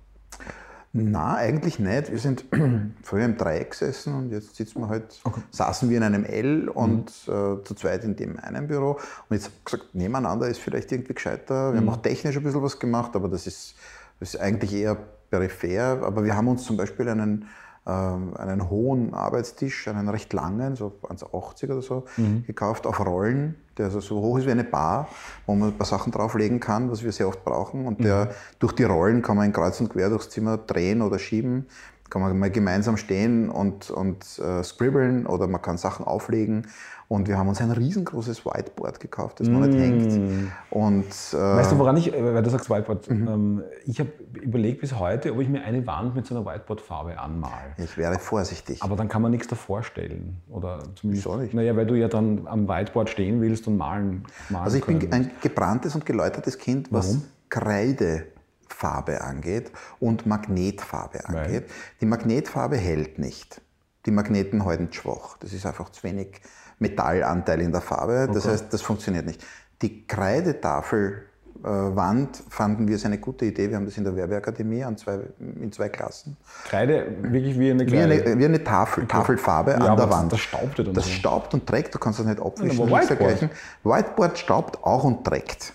Na, eigentlich nicht. Wir sind früher im Dreieck gesessen und jetzt sitzen wir halt, okay. saßen wir in einem L und mhm. äh, zu zweit in dem einen Büro. Und jetzt habe ich gesagt, nebeneinander ist vielleicht irgendwie gescheiter. Wir mhm. haben auch technisch ein bisschen was gemacht, aber das ist, das ist eigentlich eher peripher, aber wir haben uns zum Beispiel einen, einen hohen Arbeitstisch, einen recht langen, so 1,80 oder so, mhm. gekauft auf Rollen, der also so hoch ist wie eine Bar, wo man ein paar Sachen drauflegen kann, was wir sehr oft brauchen. Und der mhm. durch die Rollen kann man in kreuz und quer durchs Zimmer drehen oder schieben kann man mal gemeinsam stehen und, und äh, scribbeln oder man kann Sachen auflegen. Und wir haben uns ein riesengroßes Whiteboard gekauft, das noch mm. nicht hängt. Und, äh, weißt du, woran ich, äh, weil du sagst Whiteboard, mhm. ähm, ich habe überlegt bis heute, ob ich mir eine Wand mit so einer Whiteboard-Farbe anmale. Ich wäre vorsichtig. Aber dann kann man nichts davor stellen. Oder zumindest, Wieso nicht? Naja, weil du ja dann am Whiteboard stehen willst und malen, malen Also ich bin ein gebranntes und geläutertes Kind, was Warum? Kreide Farbe angeht und Magnetfarbe angeht. Weil? Die Magnetfarbe hält nicht. Die Magneten halten schwach. Das ist einfach zu wenig Metallanteil in der Farbe. Das okay. heißt, das funktioniert nicht. Die Kreidetafel äh, fanden wir es eine gute Idee. Wir haben das in der Werbeakademie an zwei, in zwei Klassen. Kreide wirklich wie eine, wie eine, wie eine Tafel, okay. Tafelfarbe ja, an der Wand. Das staubt dann Das so. staubt und trägt, du kannst das nicht abwischen. Ja, Whiteboard. Whiteboard staubt auch und trägt.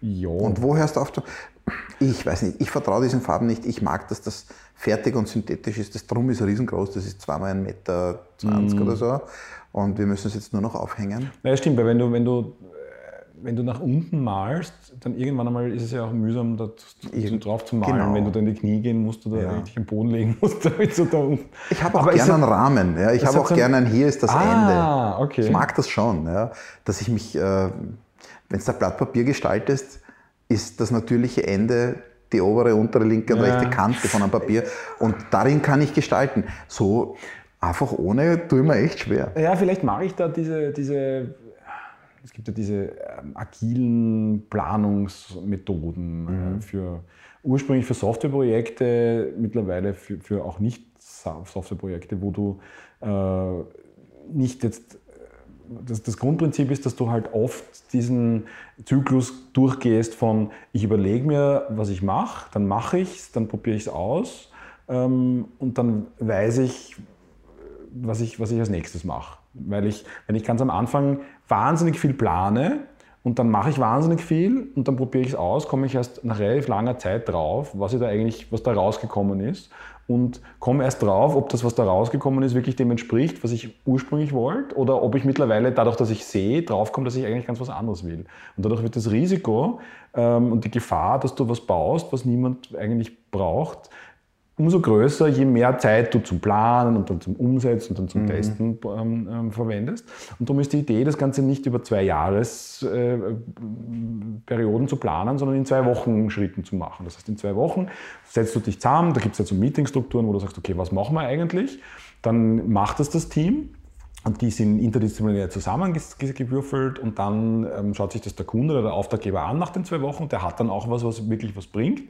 Jo. Und wo hörst du auf? Ich weiß nicht, ich vertraue diesen Farben nicht. Ich mag, dass das fertig und synthetisch ist. Das Drum ist riesengroß, das ist zweimal 1,20 Meter mm. oder so. Und wir müssen es jetzt nur noch aufhängen. Ja, stimmt, weil wenn du, wenn du, wenn du nach unten malst, dann irgendwann einmal ist es ja auch mühsam, da drauf zu malen. Genau. Wenn du dann in die Knie gehen musst oder ja. richtig am Boden legen musst, damit du da unten. Ich habe auch gerne einen Rahmen. Ja. Ich habe auch gerne ein Hier ist das ah, Ende. Okay. Ich mag das schon, ja. dass ich mich, äh, wenn es da Blatt Papier gestaltest, ist das natürliche Ende die obere, untere, linke und ja. rechte Kante von einem Papier. Und darin kann ich gestalten. So einfach ohne tue ich mir echt schwer. Ja, vielleicht mache ich da diese, diese es gibt ja diese ähm, agilen Planungsmethoden äh, mhm. für ursprünglich für Softwareprojekte, mittlerweile für, für auch nicht Softwareprojekte, wo du äh, nicht jetzt das, das, Grundprinzip ist, dass du halt oft diesen Zyklus durchgehst von ich überlege mir, was ich mache, dann mache ich es, dann probiere ich es aus ähm, und dann weiß ich was, ich, was ich als nächstes mache. Weil ich, wenn ich ganz am Anfang wahnsinnig viel plane und dann mache ich wahnsinnig viel und dann probiere ich es aus, komme ich erst nach relativ langer Zeit drauf, was, da eigentlich, was da rausgekommen ist und komme erst drauf, ob das, was da rausgekommen ist, wirklich dem entspricht, was ich ursprünglich wollte, oder ob ich mittlerweile, dadurch, dass ich sehe, draufkomme, dass ich eigentlich ganz was anderes will. Und dadurch wird das Risiko ähm, und die Gefahr, dass du was baust, was niemand eigentlich braucht, umso größer, je mehr Zeit du zum Planen und dann zum Umsetzen und dann zum mhm. Testen ähm, ähm, verwendest. Und darum ist die Idee, das Ganze nicht über zwei Jahresperioden äh, zu planen, sondern in zwei Wochen Schritten zu machen. Das heißt, in zwei Wochen setzt du dich zusammen, da gibt es ja so Meetingstrukturen, wo du sagst, okay, was machen wir eigentlich? Dann macht es das Team und die sind interdisziplinär zusammengewürfelt und dann ähm, schaut sich das der Kunde oder der Auftraggeber an nach den zwei Wochen der hat dann auch was, was wirklich was bringt.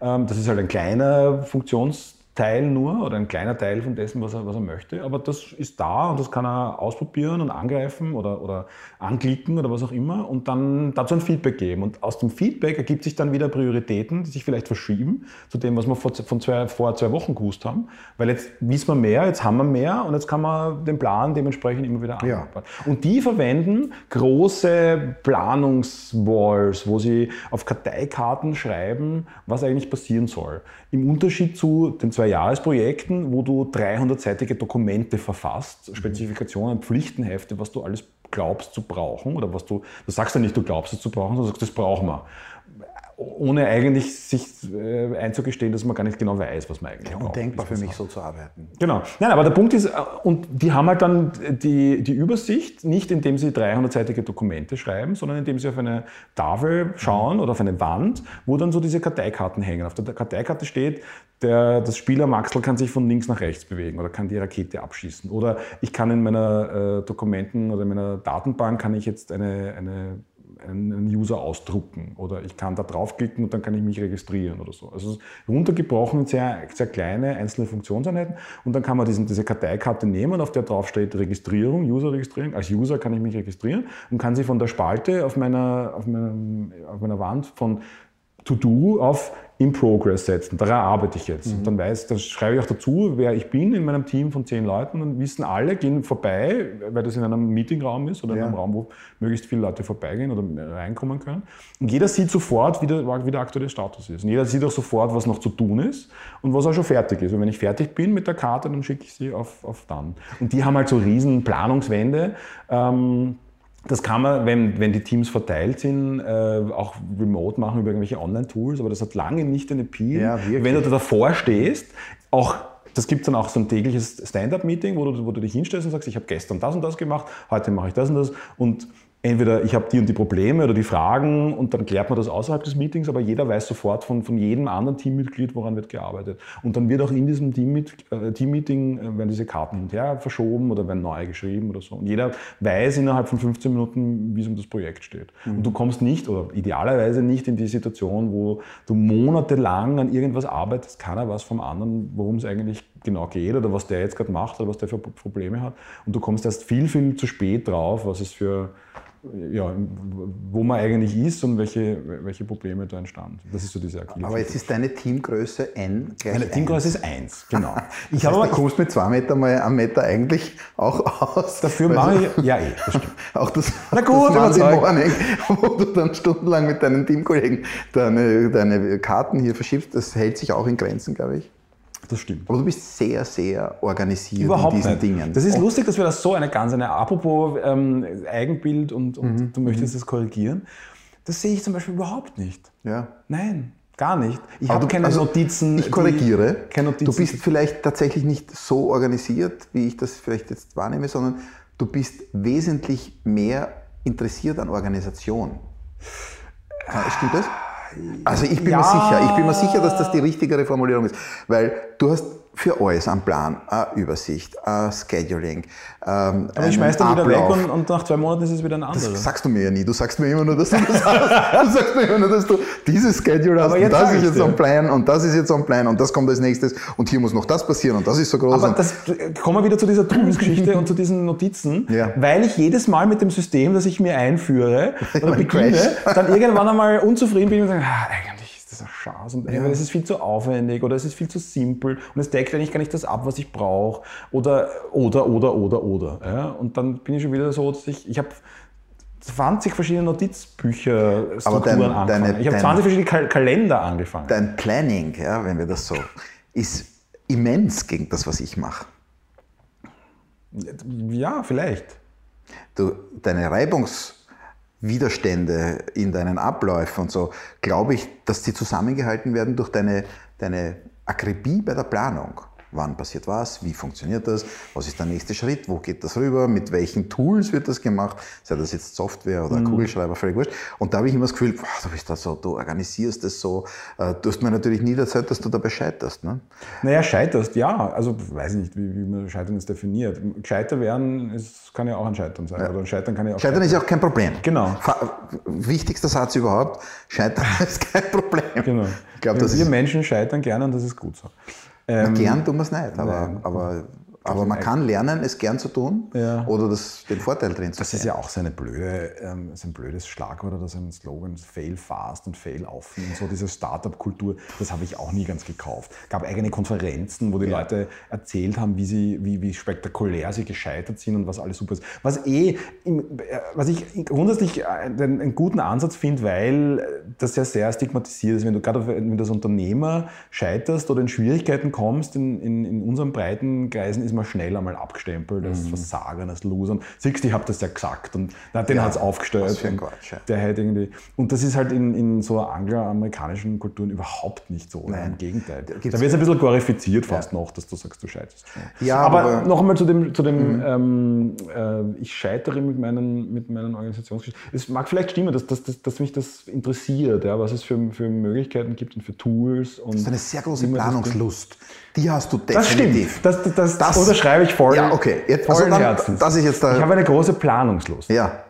Ähm, das ist halt ein kleiner Funktions- Teil nur oder ein kleiner Teil von dessen, was er, was er möchte. Aber das ist da und das kann er ausprobieren und angreifen oder, oder anklicken oder was auch immer und dann dazu ein Feedback geben. Und aus dem Feedback ergibt sich dann wieder Prioritäten, die sich vielleicht verschieben zu dem, was wir vor, von zwei, vor zwei Wochen gewusst haben. Weil jetzt wissen wir mehr, jetzt haben wir mehr und jetzt kann man den Plan dementsprechend immer wieder anpassen. Ja. Und die verwenden große Planungswalls, wo sie auf Karteikarten schreiben, was eigentlich passieren soll. Im Unterschied zu den zwei Jahresprojekten, wo du 300-seitige Dokumente verfasst, Spezifikationen, Pflichtenhefte, was du alles glaubst zu brauchen oder was du, du sagst ja nicht, du glaubst es zu brauchen, sondern du sagst, das brauchen wir ohne eigentlich sich äh, einzugestehen, dass man gar nicht genau weiß, was man eigentlich ja, braucht. Undenkbar für mich, so zu arbeiten. Genau. Nein, aber der Punkt ist, äh, und die haben halt dann die, die Übersicht, nicht indem sie 300-seitige Dokumente schreiben, sondern indem sie auf eine Tafel schauen mhm. oder auf eine Wand, wo dann so diese Karteikarten hängen. Auf der Karteikarte steht, der, das Spieler Maxel kann sich von links nach rechts bewegen oder kann die Rakete abschießen. Oder ich kann in meiner äh, Dokumenten oder in meiner Datenbank kann ich jetzt eine, eine einen User ausdrucken oder ich kann da draufklicken und dann kann ich mich registrieren oder so. Also runtergebrochen in sehr, sehr kleine einzelne Funktionseinheiten und dann kann man diesen, diese Karteikarte nehmen, auf der drauf steht Registrierung, User-Registrierung. Als User kann ich mich registrieren und kann sie von der Spalte auf meiner, auf meiner, auf meiner Wand von To-Do auf in Progress setzen. Daran arbeite ich jetzt. Und dann weiß, dann schreibe ich auch dazu, wer ich bin in meinem Team von zehn Leuten. Und wissen alle, gehen vorbei, weil das in einem Meetingraum ist oder in einem Raum, wo möglichst viele Leute vorbeigehen oder reinkommen können. Und jeder sieht sofort, wie der, wie der aktuelle Status ist. Und jeder sieht auch sofort, was noch zu tun ist und was auch schon fertig ist. Und wenn ich fertig bin mit der Karte, dann schicke ich sie auf, auf dann. Und die haben halt so riesen Planungswände. Ähm, das kann man, wenn, wenn die Teams verteilt sind, äh, auch remote machen über irgendwelche Online-Tools, aber das hat lange nicht den Appeal. Ja, wenn du da davor stehst, auch das gibt dann auch so ein tägliches Stand-up-Meeting, wo du, wo du dich hinstellst und sagst, ich habe gestern das und das gemacht, heute mache ich das und das. Und entweder ich habe die und die Probleme oder die Fragen und dann klärt man das außerhalb des Meetings, aber jeder weiß sofort von, von jedem anderen Teammitglied, woran wird gearbeitet. Und dann wird auch in diesem äh, Teammeeting, äh, werden diese Karten hin und her verschoben oder werden neu geschrieben oder so. Und jeder weiß innerhalb von 15 Minuten, wie es um das Projekt steht. Mhm. Und du kommst nicht oder idealerweise nicht in die Situation, wo du monatelang an irgendwas arbeitest, keiner weiß vom anderen, worum es eigentlich genau geht oder was der jetzt gerade macht oder was der für Probleme hat. Und du kommst erst viel, viel zu spät drauf, was es für ja, wo man eigentlich ist und welche, welche Probleme da entstanden. Das ist so diese Achilles. Aber jetzt ist deine Teamgröße N gleich Meine Teamgröße 1. ist 1, genau. Ich das heißt, du kommst mit zwei Meter mal einen Meter eigentlich auch aus. Dafür mache ich, ja eh, das stimmt. auch das, Na gut, das Morning, wo du dann stundenlang mit deinen Teamkollegen deine, deine Karten hier verschiebst, das hält sich auch in Grenzen, glaube ich. Das stimmt. Aber du bist sehr, sehr organisiert Überhaupt in diesen nicht. Dingen. Das ist oh. lustig, dass wir das so eine ganz, eine apropos ähm, Eigenbild und, und mhm. du möchtest mhm. das korrigieren. Das sehe ich zum Beispiel überhaupt nicht. Ja. Nein, gar nicht. Ich habe keine also Notizen. Ich korrigiere. Die, keine Notizen. Du bist vielleicht tatsächlich nicht so organisiert, wie ich das vielleicht jetzt wahrnehme, sondern du bist wesentlich mehr interessiert an Organisation. Stimmt das? Also ich bin ja. mir sicher, ich bin mir sicher, dass das die richtigere Formulierung ist, weil du hast für alles einen Plan, eine Übersicht, ein Scheduling. Ähm, Aber ich schmeiß dann wieder weg und, und, nach zwei Monaten ist es wieder ein anderes. Das sagst du mir ja nie. Du sagst mir immer nur, dass du das hast. Du sagst mir immer nur, dass du dieses Schedule hast. und das ist jetzt ein Plan und das ist jetzt ein Plan und das kommt als nächstes und hier muss noch das passieren und das ist so groß. Aber das, kommen wir wieder zu dieser Tools-Geschichte und zu diesen Notizen, ja. weil ich jedes Mal mit dem System, das ich mir einführe oder beginne, dann irgendwann einmal unzufrieden bin und sage, ah, eigentlich das ist ein Schatz und ja. es ist viel zu aufwendig oder es ist viel zu simpel und es deckt eigentlich gar nicht das ab, was ich brauche oder, oder, oder, oder, oder. Ja? Und dann bin ich schon wieder so, dass ich, ich habe 20 verschiedene Notizbücher Strukturen dein, angefangen. Deine, ich habe 20 verschiedene Kal Kalender angefangen. Dein Planning, ja, wenn wir das so, ist immens gegen das, was ich mache. Ja, vielleicht. Du, deine Reibungs- Widerstände in deinen Abläufen und so, glaube ich, dass die zusammengehalten werden durch deine, deine Akribie bei der Planung wann passiert was, wie funktioniert das, was ist der nächste Schritt, wo geht das rüber, mit welchen Tools wird das gemacht, sei das jetzt Software oder mhm. Kugelschreiber, völlig wurscht. Und da habe ich immer das Gefühl, boah, du bist da so, du organisierst das so, äh, du hast mir natürlich nie erzählt, dass du dabei scheiterst. Ne? Naja, scheiterst, ja, also weiß ich nicht, wie, wie man Scheitern jetzt definiert. Gescheiter werden ist, kann ja auch ein Scheitern sein. Ja. Oder Scheitern kann ja auch Scheitern, Scheitern ist ja auch kein Problem. Genau. Wichtigster Satz überhaupt, Scheitern ist kein Problem. Genau. Ich glaube, wir Menschen scheitern gerne und das ist gut so. Ähm, gern tun wir es nicht, aber, aber aber man kann lernen, es gern zu tun ja. oder das, den Vorteil drin zu Das ist ja auch so, eine blöde, ähm, so ein blödes Schlagwort oder so ein Slogan, Fail fast und Fail often und so diese Startup-Kultur, das habe ich auch nie ganz gekauft. Es gab eigene Konferenzen, wo die ja. Leute erzählt haben, wie, sie, wie, wie spektakulär sie gescheitert sind und was alles super ist. Was, eh, äh, was ich grundsätzlich einen, einen guten Ansatz finde, weil das ja sehr stigmatisiert ist. Wenn du gerade wenn du als Unternehmer scheiterst oder in Schwierigkeiten kommst, in, in, in unseren breiten Kreisen ist man schnell einmal abgestempelt als mhm. Versager, als Loser. siehst du, ich habe das ja gesagt und na, den ja, hat es aufgestellt. Was für ein Quatsch, ja. der halt irgendwie, und das ist halt in, in so angloamerikanischen Kulturen überhaupt nicht so. Nein. Im Gegenteil. Da, wird es ein bisschen glorifiziert fast ja. noch, dass du sagst, du scheiterst. Ja, aber, aber noch einmal zu dem, zu dem mhm. ähm, äh, ich scheitere mit meinen, mit meinen Organisationsgeschichten. Es mag vielleicht stimmen, dass, dass, dass, dass mich das interessiert, ja, was es für, für Möglichkeiten gibt und für Tools. Und das ist eine sehr große Planungslust. Die hast du definitiv. Das stimmt. Das, das, das unterschreibe ich voll. Ja, okay. Jetzt, also dann, das ist jetzt da, ich habe eine große Planungslust. Ja.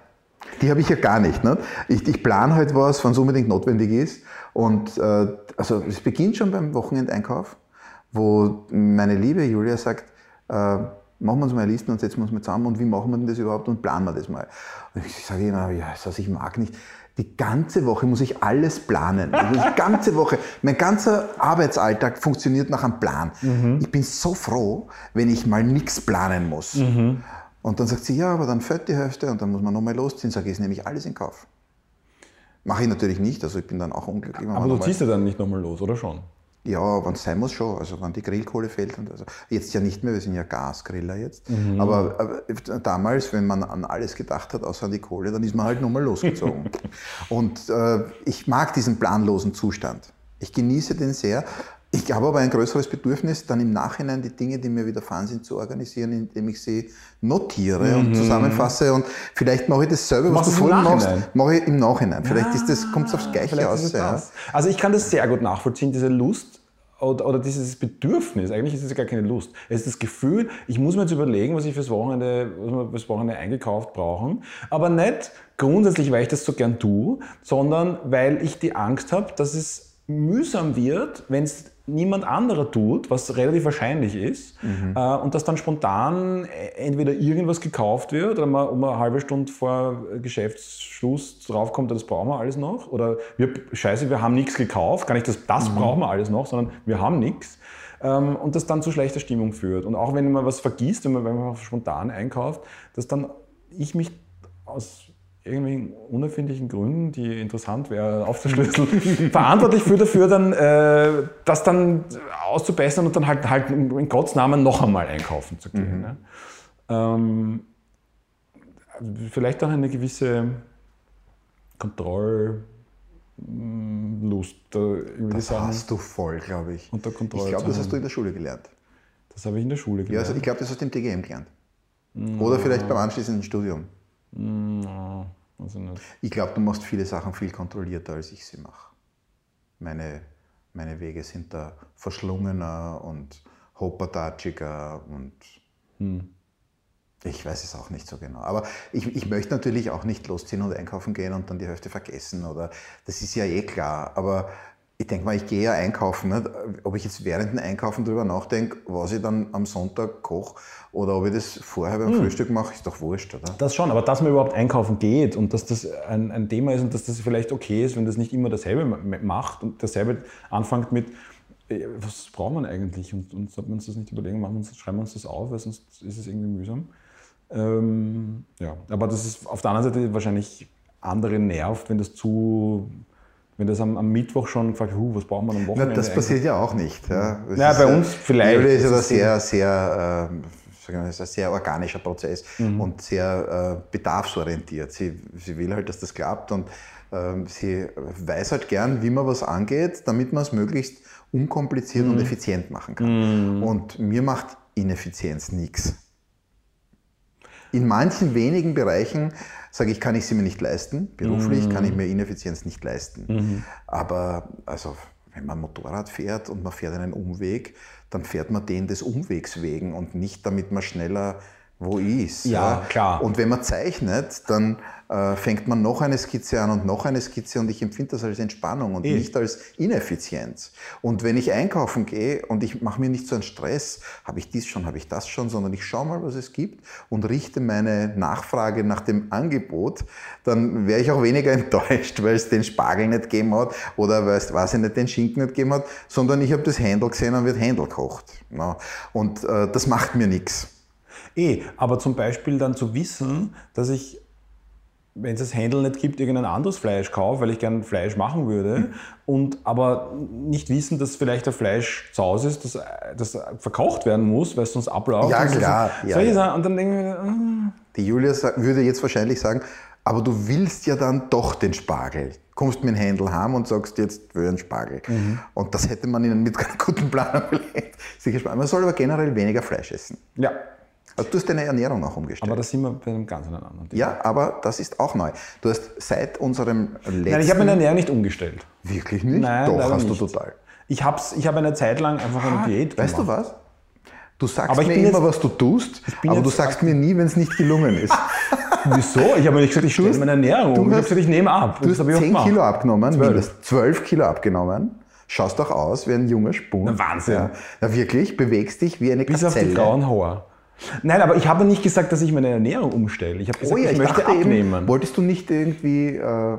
Die habe ich ja gar nicht. Ne? Ich, ich plane halt was, wenn es unbedingt notwendig ist. Und äh, also es beginnt schon beim Wochenendeinkauf, wo meine liebe Julia sagt, äh, machen wir uns mal eine Liste und setzen wir uns mal zusammen und wie machen wir denn das überhaupt und planen wir das mal. Und ich sage immer, ja, also ich mag nicht. Die ganze Woche muss ich alles planen. Also die ganze Woche. Mein ganzer Arbeitsalltag funktioniert nach einem Plan. Mhm. Ich bin so froh, wenn ich mal nichts planen muss. Mhm. Und dann sagt sie, ja, aber dann fällt die Hälfte und dann muss man nochmal losziehen. Sage ich, das nehme ich alles in Kauf. Mache ich natürlich nicht, also ich bin dann auch unglücklich. Aber du ziehst ja dann nicht nochmal los, oder schon? Ja, wenn es sein muss schon, also wenn die Grillkohle fehlt. Und also, jetzt ja nicht mehr, wir sind ja Gasgriller jetzt. Mhm. Aber, aber, damals, wenn man an alles gedacht hat, außer an die Kohle, dann ist man halt nochmal losgezogen. und äh, ich mag diesen planlosen Zustand. Ich genieße den sehr. Ich habe aber ein größeres Bedürfnis, dann im Nachhinein die Dinge, die mir widerfahren sind, zu organisieren, indem ich sie notiere mhm. und zusammenfasse. Und vielleicht mache ich dasselbe, was Machst du vorhin machst, mache ich im Nachhinein. Vielleicht ist das, kommt es aufs Gleiche aus. Ja. Also ich kann das sehr gut nachvollziehen, diese Lust oder, oder, dieses Bedürfnis, eigentlich ist es gar keine Lust. Es ist das Gefühl, ich muss mir jetzt überlegen, was ich fürs Wochenende, was wir fürs Wochenende eingekauft brauchen. Aber nicht grundsätzlich, weil ich das so gern tue, sondern weil ich die Angst habe, dass es mühsam wird, wenn es niemand anderer tut, was relativ wahrscheinlich ist, mhm. äh, und dass dann spontan entweder irgendwas gekauft wird oder man um eine halbe Stunde vor Geschäftsschluss draufkommt, das brauchen wir alles noch, oder wir, scheiße, wir haben nichts gekauft, gar nicht das, das mhm. brauchen wir alles noch, sondern wir haben nichts. Ähm, und das dann zu schlechter Stimmung führt. Und auch wenn man was vergisst, wenn man, wenn man spontan einkauft, dass dann ich mich aus irgendwelchen unerfindlichen Gründen, die interessant wäre aufzuschlüsseln, verantwortlich für dafür, dann, äh, das dann auszubessern und dann halt, halt in Gottes Namen noch einmal einkaufen zu gehen. Mhm. Ne? Ähm, vielleicht auch eine gewisse Kontrolllust. Äh, das sagen, hast du voll, glaube ich. Unter Kontrolle ich glaube, das hast du in der Schule gelernt. Das habe ich in der Schule gelernt. Ja, also ich glaube, das hast du im TGM gelernt. No. Oder vielleicht beim anschließenden Studium. No. Also ich glaube, du machst viele Sachen viel kontrollierter, als ich sie mache. Meine, meine Wege sind da verschlungener und hoppertatschiger und hm. ich weiß es auch nicht so genau. Aber ich, ich möchte natürlich auch nicht losziehen und einkaufen gehen und dann die Hälfte vergessen. Oder das ist ja eh klar. Aber ich denke mal, ich gehe ja einkaufen. Nicht? Ob ich jetzt während dem Einkaufen darüber nachdenke, was ich dann am Sonntag koche oder ob ich das vorher beim hm. Frühstück mache, ist doch wurscht, oder? Das schon, aber dass man überhaupt einkaufen geht und dass das ein, ein Thema ist und dass das vielleicht okay ist, wenn das nicht immer dasselbe macht und dasselbe anfängt mit, äh, was braucht man eigentlich? Und, und sollten wir uns das nicht überlegen, machen wir uns, schreiben wir uns das auf, weil sonst ist es irgendwie mühsam. Ähm, ja, aber das ist auf der anderen Seite wahrscheinlich andere nervt, wenn das zu wenn das am, am Mittwoch schon gefragt huh, was brauchen wir am Wochenende? Na, das passiert ja auch nicht. Ja, ja bei uns vielleicht. Julia ist ja ein sehr, sehr, äh, ein sehr organischer Prozess mhm. und sehr äh, bedarfsorientiert. Sie, sie will halt, dass das klappt und äh, sie weiß halt gern, wie man was angeht, damit man es möglichst unkompliziert mhm. und effizient machen kann. Mhm. Und mir macht Ineffizienz nichts. In manchen wenigen Bereichen sage ich, kann ich sie mir nicht leisten. Beruflich mhm. kann ich mir Ineffizienz nicht leisten. Mhm. Aber also, wenn man Motorrad fährt und man fährt einen Umweg, dann fährt man den des Umwegs wegen und nicht damit man schneller wo ist. Ja, ja, klar. Und wenn man zeichnet, dann äh, fängt man noch eine Skizze an und noch eine Skizze und ich empfinde das als Entspannung und ich. nicht als Ineffizienz. Und wenn ich einkaufen gehe und ich mache mir nicht so einen Stress, habe ich dies schon, habe ich das schon, sondern ich schaue mal, was es gibt und richte meine Nachfrage nach dem Angebot, dann wäre ich auch weniger enttäuscht, weil es den Spargel nicht gegeben hat oder weil es, weiß ich nicht, den Schinken nicht gegeben hat, sondern ich habe das Händel gesehen und wird Händel gekocht. Ja. Und äh, das macht mir nichts. Eh, aber zum Beispiel dann zu wissen, dass ich wenn es das Händel nicht gibt, irgendein anderes Fleisch kaufe, weil ich gerne Fleisch machen würde, hm. und aber nicht wissen, dass vielleicht ein Fleisch zu Hause ist, das, das verkocht werden muss, weil es sonst abläuft. Ja, klar. Ja, ja. Und dann denke ich, ah. Die Julia würde jetzt wahrscheinlich sagen, aber du willst ja dann doch den Spargel. Kommst mit dem Händel heim und sagst, jetzt will ich einen Spargel. Mhm. Und das hätte man ihnen mit keinem guten Plan überlegt. Man soll aber generell weniger Fleisch essen. Ja, also du hast deine Ernährung auch umgestellt. Aber da sind wir bei einem ganz anderen Thema. Ja, aber das ist auch neu. Du hast seit unserem letzten... Nein, ich habe meine Ernährung nicht umgestellt. Wirklich nicht? Nein, Doch, hast nicht. du total. Ich habe ich hab eine Zeit lang einfach eine ah, Diät gemacht. Weißt du was? Du sagst mir immer, jetzt, was du tust, aber du sagst mir nie, wenn es nicht gelungen ist. Wieso? Ich habe mir nicht gesagt, ich stelle meine Ernährung um. Ich habe gesagt, ich nehme ab. Du hast 10 Kilo abgenommen, 12. 12 Kilo abgenommen. Schaust doch aus wie ein junger Spund. Na, Wahnsinn. Ja. Na wirklich, bewegst dich wie eine Bis Gazelle. Bis auf die grauen Haare. Nein, aber ich habe nicht gesagt, dass ich meine Ernährung umstelle. Ich habe gesagt, oh ja, ich, ich möchte abnehmen. Eben, wolltest du nicht irgendwie äh,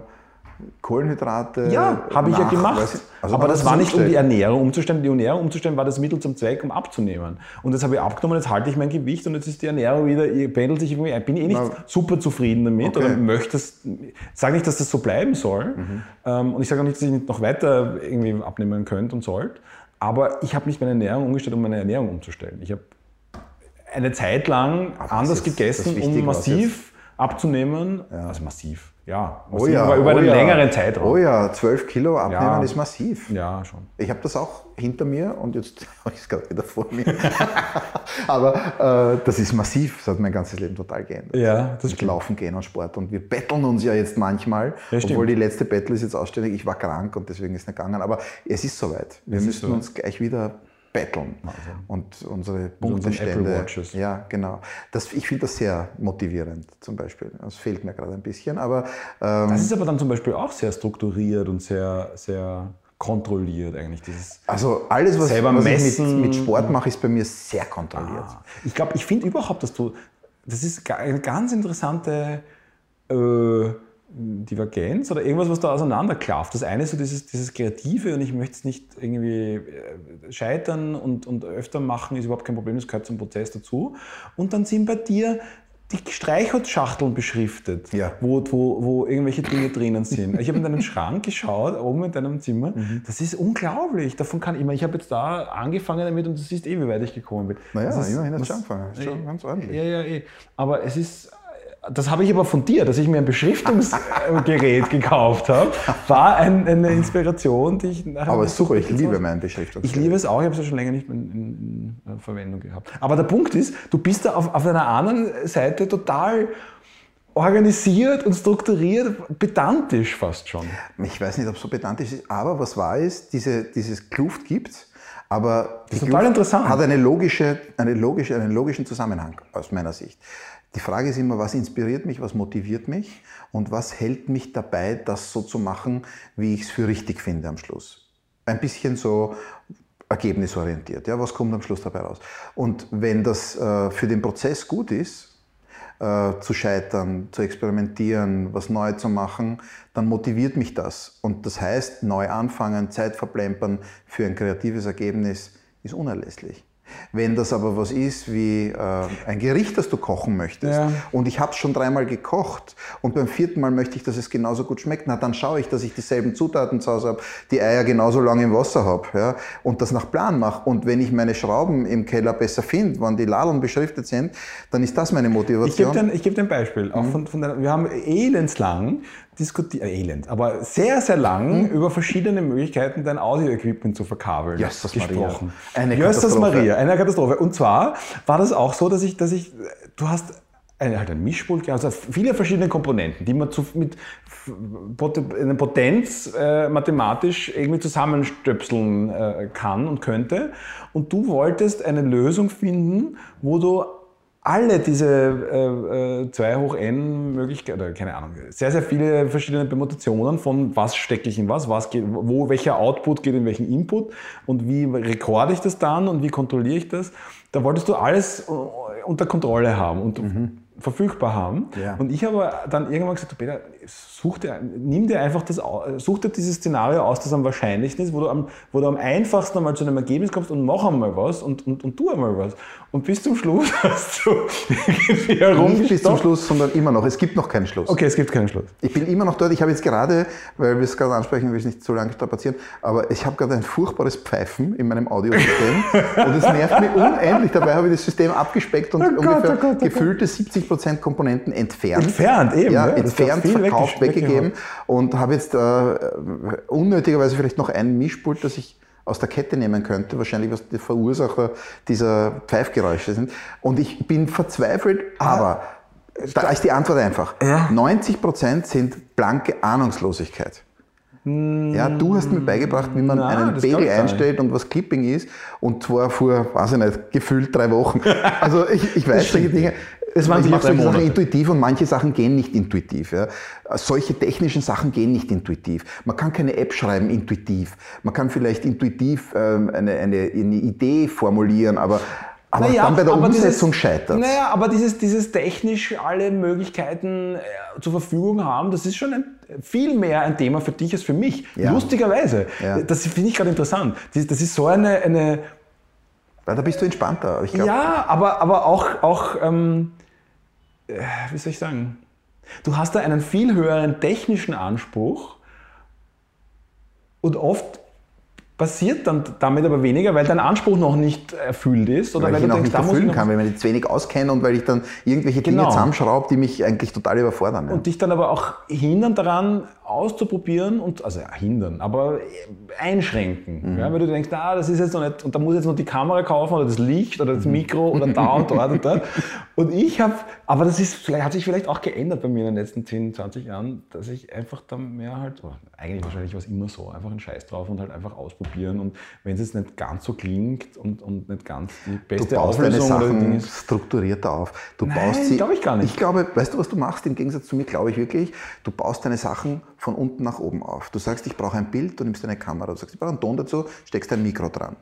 Kohlenhydrate. Ja, habe ich ja gemacht. Also aber das war nicht, um die Ernährung umzustellen. Die Ernährung umzustellen war das Mittel zum Zweck, um abzunehmen. Und das habe ich abgenommen, jetzt halte ich mein Gewicht und jetzt ist die Ernährung wieder, pendelt sich irgendwie ein. Bin eh nicht Na, super zufrieden damit okay. oder möchte es, sage nicht, dass das so bleiben soll. Mhm. Ähm, und ich sage auch nicht, dass ich nicht noch weiter irgendwie abnehmen könnte und sollte. Aber ich habe nicht meine Ernährung umgestellt, um meine Ernährung umzustellen. Ich habe eine Zeit lang aber anders gegessen, um massiv abzunehmen. Ja. Also massiv ja, oh ja, über, über oh einen ja. längeren Zeitraum. Oh ja, 12 Kilo abnehmen ja. ist massiv. Ja, schon. Ich habe das auch hinter mir und jetzt habe ich es gerade wieder vor mir. Aber äh, das ist massiv, das hat mein ganzes Leben total geändert. Ja, das stimmt. Laufen gehen und Sport. Und wir betteln uns ja jetzt manchmal, obwohl die letzte Battle ist jetzt ausständig. Ich war krank und deswegen ist es nicht gegangen. Aber es ist soweit. Wir es müssen so uns gleich wieder betteln also. und unsere Punktestände. Ja, genau. Das, ich finde das sehr motivierend zum Beispiel. Das fehlt mir gerade ein bisschen. Aber, ähm, das ist aber dann zum Beispiel auch sehr strukturiert und sehr, sehr kontrolliert eigentlich. Dieses also alles, was, was ich mit, mit, Sport mache, ist bei mir sehr kontrolliert. Ah, ich glaube, ich finde überhaupt, dass du, das ist eine ganz interessante äh, Divergenz oder irgendwas, was da auseinanderklafft. Das eine ist so dieses, dieses Kreative und ich möchte es nicht irgendwie äh, scheitern und, und öfter machen, ist überhaupt kein Problem, das gehört zum Prozess dazu. Und dann sind bei dir die Streichholzschachteln beschriftet, ja. wo, wo, wo irgendwelche Dinge drinnen sind. Ich habe in deinen Schrank geschaut, oben in deinem Zimmer. Mhm. Das ist unglaublich. Davon kann ich immer. Ich habe jetzt da angefangen damit und du siehst eh, wie weit ich gekommen bin. Naja, das ist, immerhin hast du angefangen. Das ist schon ganz ordentlich. Ja, ja, eh. Aber es ist das habe ich aber von dir, dass ich mir ein Beschriftungsgerät gekauft habe, war ein, eine Inspiration, die ich nachher. Aber super, ich liebe mein Beschriftungsgerät. Ich liebe es auch, ich habe es ja schon länger nicht in, in, in, Verwendung gehabt. Aber der Punkt ist, du bist da auf, auf einer anderen Seite total organisiert und strukturiert, pedantisch fast schon. Ich weiß nicht, ob es so pedantisch ist, aber was wahr ist, diese, dieses Kluft gibt es, aber ist total interessant. hat eine logische, eine logische, einen logischen Zusammenhang aus meiner Sicht. Die Frage ist immer, was inspiriert mich, was motiviert mich und was hält mich dabei, das so zu machen, wie ich es für richtig finde am Schluss. Ein bisschen so ergebnisorientiert. Ja, was kommt am Schluss dabei raus? Und wenn das äh, für den Prozess gut ist, äh, zu scheitern, zu experimentieren, was neu zu machen, dann motiviert mich das. Und das heißt, neu anfangen, Zeit verplempern für ein kreatives Ergebnis ist unerlässlich. Wenn das aber was ist wie äh, ein Gericht, das du kochen möchtest ja. und ich habe es schon dreimal gekocht und beim vierten Mal möchte ich, dass es genauso gut schmeckt, na dann schaue ich, dass ich dieselben Zutaten zu Hause habe, die Eier genauso lange im Wasser habe ja, und das nach Plan mache. Und wenn ich meine Schrauben im Keller besser finde, wann die Ladeln beschriftet sind, dann ist das meine Motivation. Ich gebe dir, geb ein Beispiel. Auch mhm. von, von der, wir haben elendslang diskutiert, äh, elend, aber sehr, sehr lang mhm. über verschiedene Möglichkeiten, dein Audio-Equipment zu verkabeln Jösses gesprochen. Maria. Eine Jösses Katastrophe. Maria, eine Katastrophe. Und zwar war das auch so, dass ich, dass ich, du hast eine, halt ein Mischpult, also viele verschiedene Komponenten, die man zu, mit einer Potenz äh, mathematisch irgendwie zusammenstöpseln äh, kann und könnte. Und du wolltest eine Lösung finden, wo du alle diese äh, 2 äh, hoch n Möglichkeiten, oder keine Ahnung, sehr, sehr viele verschiedene Permutationen von was stecke ich in was, was geht, wo welcher Output geht in welchen Input und wie rekorde ich das dann und wie kontrolliere ich das. Da wolltest du alles äh, unter Kontrolle haben und mhm. verfügbar haben. Ja. Und ich habe dann irgendwann gesagt, Peter, such dir, nimm dir einfach das, such dir dieses Szenario aus, das am wahrscheinlichsten ist, wo du am, wo du am einfachsten einmal zu einem Ergebnis kommst und mach einmal was und, und, und tu einmal was. Und bis zum Schluss hast du irgendwie herumgestoppt. Nicht bis zum Schluss, sondern immer noch. Es gibt noch keinen Schluss. Okay, es gibt keinen Schluss. Ich bin immer noch dort. Ich habe jetzt gerade, weil wir es gerade ansprechen, will ich nicht so lange strapazieren, aber ich habe gerade ein furchtbares Pfeifen in meinem Audiosystem und es nervt mich unendlich. Dabei habe ich das System abgespeckt und oh Gott, ungefähr oh Gott, oh gefühlte 70% Komponenten entfernt. Entfernt, eben. Ja, ja entfernt, verkauft, weggegeben und habe jetzt äh, unnötigerweise vielleicht noch ein Mischpult, das ich aus der Kette nehmen könnte, wahrscheinlich was die Verursacher dieser Pfeifgeräusche sind. Und ich bin verzweifelt, aber da ist die Antwort einfach. Ja. 90 Prozent sind blanke Ahnungslosigkeit. Ja, du hast mir beigebracht, wie man Nein, einen Pegel einstellt und was Clipping ist. Und zwar vor, weiß ich nicht, gefühlt drei Wochen. Also ich, ich weiß solche Dinge. Es waren ich mache solche Sachen intuitiv und manche Sachen gehen nicht intuitiv. Ja. Solche technischen Sachen gehen nicht intuitiv. Man kann keine App schreiben intuitiv. Man kann vielleicht intuitiv ähm, eine, eine, eine Idee formulieren, aber aber Naja, dann bei der aber Umsetzung dieses, scheitert. Naja, aber dieses, dieses technisch alle Möglichkeiten äh, zur Verfügung haben, das ist schon ein, viel mehr ein Thema für dich als für mich. Ja. Lustigerweise. Ja. Das finde ich gerade interessant. Das, das ist so eine, eine Weil da bist du entspannter. Glaub, ja, aber, aber auch, auch ähm, äh, wie soll ich sagen, du hast da einen viel höheren technischen Anspruch und oft passiert dann damit aber weniger, weil dein Anspruch noch nicht erfüllt ist. Oder weil ich du ihn auch denkst, nicht ich erfüllen kann, weil ich mich zu wenig auskenne und weil ich dann irgendwelche Dinge Genau. zusammenschraube, die mich eigentlich total überfordern. Ja. Und dich dann aber auch hindern daran, auszuprobieren und, also ja, hindern, aber einschränken. Mhm. Ja, weil du denkst, ah, das ist jetzt noch nicht, und da muss ich jetzt noch die Kamera kaufen oder das Licht oder das Mikro oder da und dort und dort. Und ich habe, aber das ist, vielleicht, hat sich vielleicht auch geändert bei mir in den letzten 10, 20 Jahren, dass ich einfach dann mehr halt, eigentlich wahrscheinlich war es immer so, einfach einen Scheiß drauf und halt einfach ausprobieren. Und wenn es jetzt nicht ganz so klingt und, und nicht ganz die Du beste baust deine Auflösung oder Sachen ist. strukturierter auf. Du Nein, baust sie. glaub ich gar nicht. Ich glaube, weißt du, was du machst? Im Gegensatz zu mir, glaube ich wirklich, du baust deine Sachen von unten nach oben auf. Du sagst, ich brauche ein Bild, du nimmst eine Kamera, du sagst, ich brauche einen Ton dazu, steckst ein Mikro dran.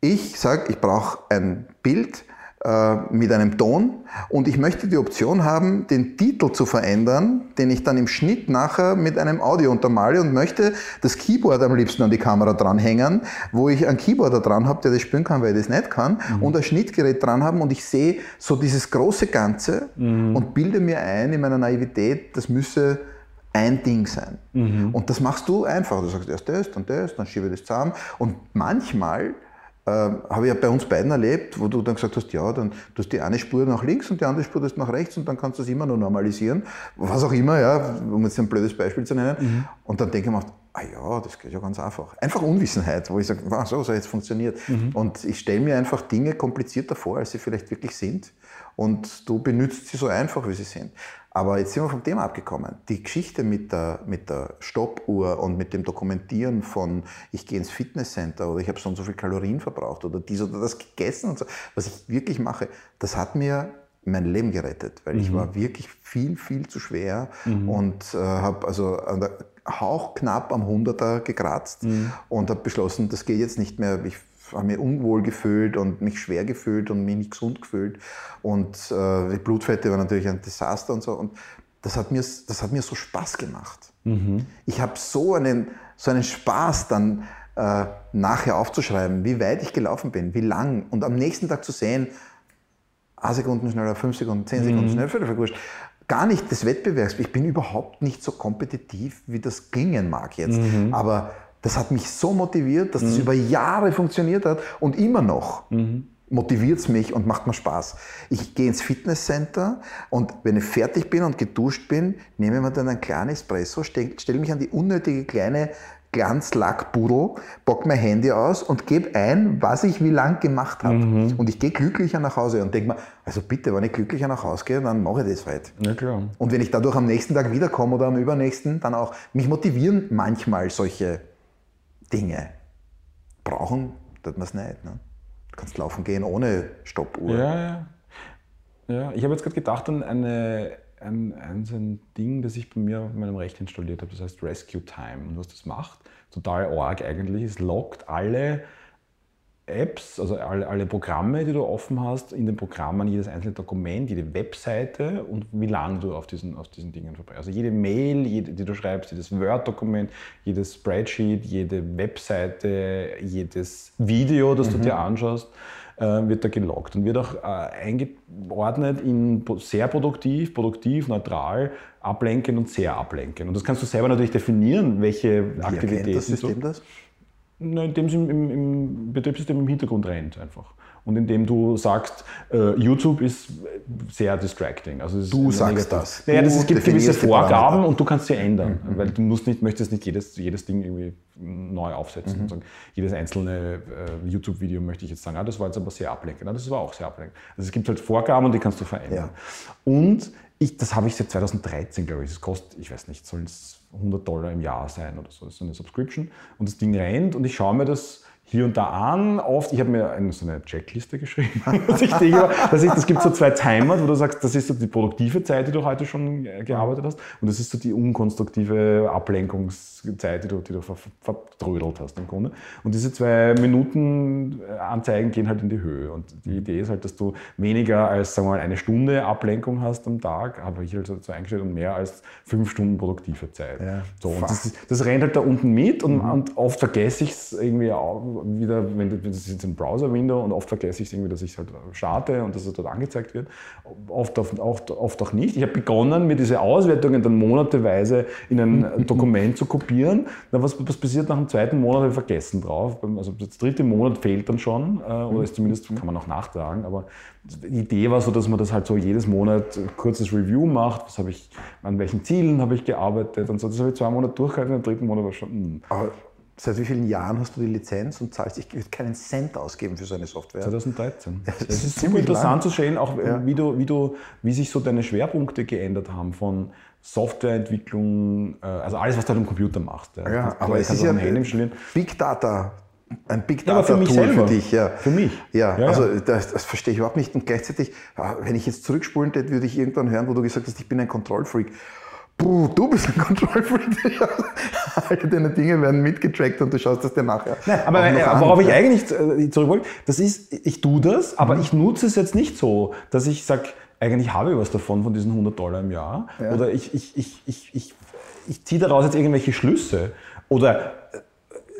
Ich sage, ich brauche ein Bild äh, mit einem Ton und ich möchte die Option haben, den Titel zu verändern, den ich dann im Schnitt nachher mit einem Audio untermale und möchte das Keyboard am liebsten an die Kamera dranhängen, wo ich einen Keyboarder dran habe, der das spielen kann, weil ich das nicht kann, und ein Schnittgerät dran haben und ich sehe so dieses große Ganze und bilde mir ein in meiner Naivität, das müsse ein Ding sein. Und das machst du einfach. Du sagst erst das, dann das, dann schiebe ich das zusammen. Und manchmal äh, habe ich ja bei uns beiden erlebt, wo du dann gesagt hast, ja, dann du hast die eine Spur nach links und die andere Spur das nach rechts und dann kannst du das immer nur normalisieren. Was auch immer, ja, um jetzt ein blödes Beispiel zu nennen. Und dann denke ich mir, ah ja, das geht ja ganz einfach. Einfach Unwissenheit, wo ich sage, wow, so, so jetzt funktioniert. Und ich stelle mir einfach Dinge komplizierter vor, als sie vielleicht wirklich sind. Und du benutzt sie so einfach, wie sie sind. Aber jetzt sind wir vom Thema abgekommen. Die Geschichte mit der, mit der Stoppuhr und mit dem Dokumentieren von, ich gehe ins Fitnesscenter oder ich habe so und so viel Kalorien verbraucht oder dies oder das gegessen und so, was ich wirklich mache, das hat mir mein Leben gerettet, weil ich war wirklich viel, viel zu schwer und äh, habe also an der hauchknapp am 100er gekratzt und habe beschlossen, das geht jetzt nicht mehr. Ich habe mich unwohl gefühlt und mich schwer gefühlt und mich nicht gesund gefühlt. Und äh, die Blutfette war natürlich ein Desaster und so. Und das hat mir, das hat mir so Spaß gemacht. Ich habe so einen, so einen Spaß dann äh, nachher aufzuschreiben, wie weit ich gelaufen bin, wie lang. Und am nächsten Tag zu sehen, 1 Sekunden schneller, 5 Sekunden, 10 Sekunden schneller, völlig wurscht. Gar nicht des Wettbewerbs. Ich bin überhaupt nicht so kompetitiv, wie das klingen mag jetzt. Aber das hat mich so motiviert, dass das über Jahre funktioniert hat und immer noch motiviert es mich und macht mir Spaß. Ich gehe ins Fitnesscenter und wenn ich fertig bin und geduscht bin, nehme ich mir dann einen kleinen Espresso, stelle stell mich an die unnötige kleine Glanzlackpudel, bock mein Handy aus und gebe ein, was ich wie lang gemacht habe. Und ich gehe glücklicher nach Hause und denke mir, also bitte, wenn ich glücklicher nach Hause gehe, dann mache ich das halt. Ja, klar. Und wenn ich dadurch am nächsten Tag wiederkomme oder am übernächsten, dann auch. Mich motivieren manchmal solche Dinge. Brauchen tut man es nicht. Ne? Du kannst laufen gehen ohne Stoppuhr. Ja, ja. ja ich habe jetzt gerade gedacht an eine, ein, ein, so ein Ding, das ich bei mir auf meinem Rechner installiert habe, das heißt Rescue Time. Und was das macht, total arg eigentlich, es lockt alle Apps, also alle, alle Programme, die du offen hast, in den Programmen jedes einzelne Dokument, jede Webseite und wie lange du auf diesen, auf diesen Dingen verbringst. Also jede Mail, jede, die du schreibst, jedes Word-Dokument, jedes Spreadsheet, jede Webseite, jedes Video, das du dir anschaust, wird da geloggt und wird auch äh, eingeordnet in sehr produktiv, produktiv, neutral, ablenkend und sehr ablenkend. Und das kannst du selber natürlich definieren, welche Wie Aktivitäten das System du, das? na, indem es im, im, im Betriebssystem im Hintergrund rennt einfach. Und indem du sagst, äh, YouTube ist sehr distracting. Also Du sagst negative- das. Naja, das, es gibt gewisse Vorgaben. Mhm, und du kannst sie ändern. Weil du musst nicht, möchtest nicht jedes, jedes Ding irgendwie neu aufsetzen. Mhm. Und sagen, jedes einzelne äh, YouTube-Video möchte ich jetzt sagen, ah, das war jetzt aber sehr ablenkend. Ah, das war auch sehr ablenkend. Also es gibt halt Vorgaben und die kannst du verändern. Und ich, das habe ich seit 2013, glaube ich. Das kostet, ich weiß nicht, sollen es 100 Dollar im Jahr sein oder so. Das ist so eine Subscription. Und das Ding rennt und ich schaue mir das hier und da an. Oft, ich habe mir eine, so eine Checkliste geschrieben. dass ich denke, dass ich, das gibt so zwei Timer, wo du sagst, das ist so die produktive Zeit, die du heute schon gearbeitet hast. Und das ist so die unkonstruktive Ablenkungszeit, die du, die du verdrödelt hast im Grunde. Und diese zwei Minuten äh, Anzeigen gehen halt in die Höhe. Und die Idee ist halt, dass du weniger als sagen wir mal, eine Stunde Ablenkung hast am Tag, habe ich halt so eingestellt, und mehr als fünf Stunden produktive Zeit. Ja, so, und das, das rennt halt da unten mit und, mhm. und oft vergesse ich es irgendwie auch wieder, wenn das jetzt ein Browser-Window und oft vergesse ich es irgendwie, dass ich es halt starte und dass es dort angezeigt wird. Oft, oft, oft, auch nicht. Ich habe begonnen, mir diese Auswertungen dann monateweise in ein Dokument zu kopieren. Dann was, was passiert nach dem zweiten Monat, habe ich vergessen drauf. Also das dritte Monat fehlt dann schon, äh, oder ist zumindest, kann man auch nachtragen, aber die Idee war so, dass man das halt so jedes Monat ein kurzes Review macht. Was habe ich, an welchen Zielen habe ich gearbeitet und so. Das habe ich zwei Monate durchgehalten, im dritten Monat war schon. Mh. Hm. Aber seit wie vielen Jahren hast du die Lizenz und zahlst? Ich würde keinen Cent ausgeben für so eine Software. 2013. Das, das ist, ist super interessant lang. zu sehen, auch ja. wie, du, wie, du, wie sich so deine Schwerpunkte geändert haben von Softwareentwicklung, äh, also alles, was du am Computer machst. Ja, ja aber es ist ja Big Data ein Big Data ja, für, Tool selber. für dich. Ja. Für mich. Ja, ja also das, das, verstehe ich überhaupt nicht. Und gleichzeitig, wenn ich jetzt zurückspulen würde, würde ich irgendwann hören, wo du gesagt hast, ich bin ein Kontrollfreak. Puh, du bist ein Kontrollfreak. All deine Dinge werden mitgetrackt und du schaust das dir nachher. Nein, aber äh, worauf ich eigentlich äh, zurück wollte, das ist, ich tue das, aber mhm. ich nutze es jetzt nicht so, dass ich sage, eigentlich habe ich was davon, von diesen 100 Dollar im Jahr. Ja. Oder ich, ich, ich, ich, ich, ich ziehe daraus jetzt irgendwelche Schlüsse. Oder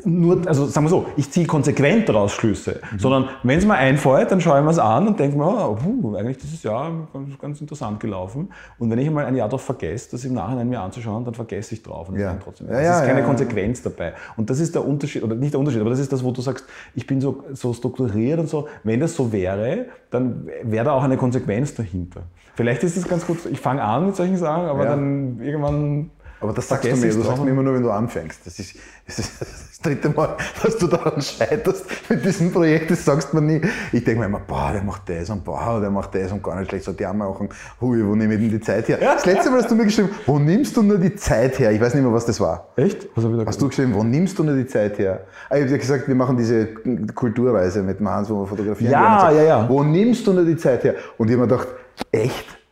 nur, also sagen wir so, ich ziehe konsequent daraus Schlüsse, mhm. sondern wenn es mir einfällt, dann schaue ich mir es an und denke mir, oh, puh, eigentlich dieses Jahr ganz, ganz, interessant gelaufen. Und wenn ich einmal ein Jahr darauf vergesse, das im Nachhinein mir anzuschauen, dann vergesse ich drauf. Und ja. trotzdem. Ja, ja, ist keine Konsequenz dabei. Und das ist der Unterschied, oder nicht der Unterschied, aber das ist das, wo du sagst, ich bin so, so strukturiert und so. Wenn das so wäre, dann wäre da auch eine Konsequenz dahinter. Vielleicht ist es ganz gut, ich fange an mit solchen Sachen, aber dann irgendwann aber das sagst du mir, du sagst mir immer nur, wenn du anfängst. Das ist, das ist, das dritte Mal, dass du daran scheiterst mit diesem Projekt, das sagst man nie. Ich denke mir immer, boah, der macht das und boah, der macht das und gar nicht schlecht. So, die haben auch ein, hui, wo nehme ich denn die Zeit her? Das letzte Mal hast du mir geschrieben, wo nimmst du nur die Zeit her? Ich weiß nicht mehr, was das war. Echt? Was hast gesagt? du geschrieben, wo nimmst du nur die Zeit her? Ah, ich habe gesagt, wir machen diese Kulturreise mit dem Hans, wo wir fotografieren. Ja, ja, ja. Wo nimmst du nur die Zeit her? Und ich habe mir gedacht, echt?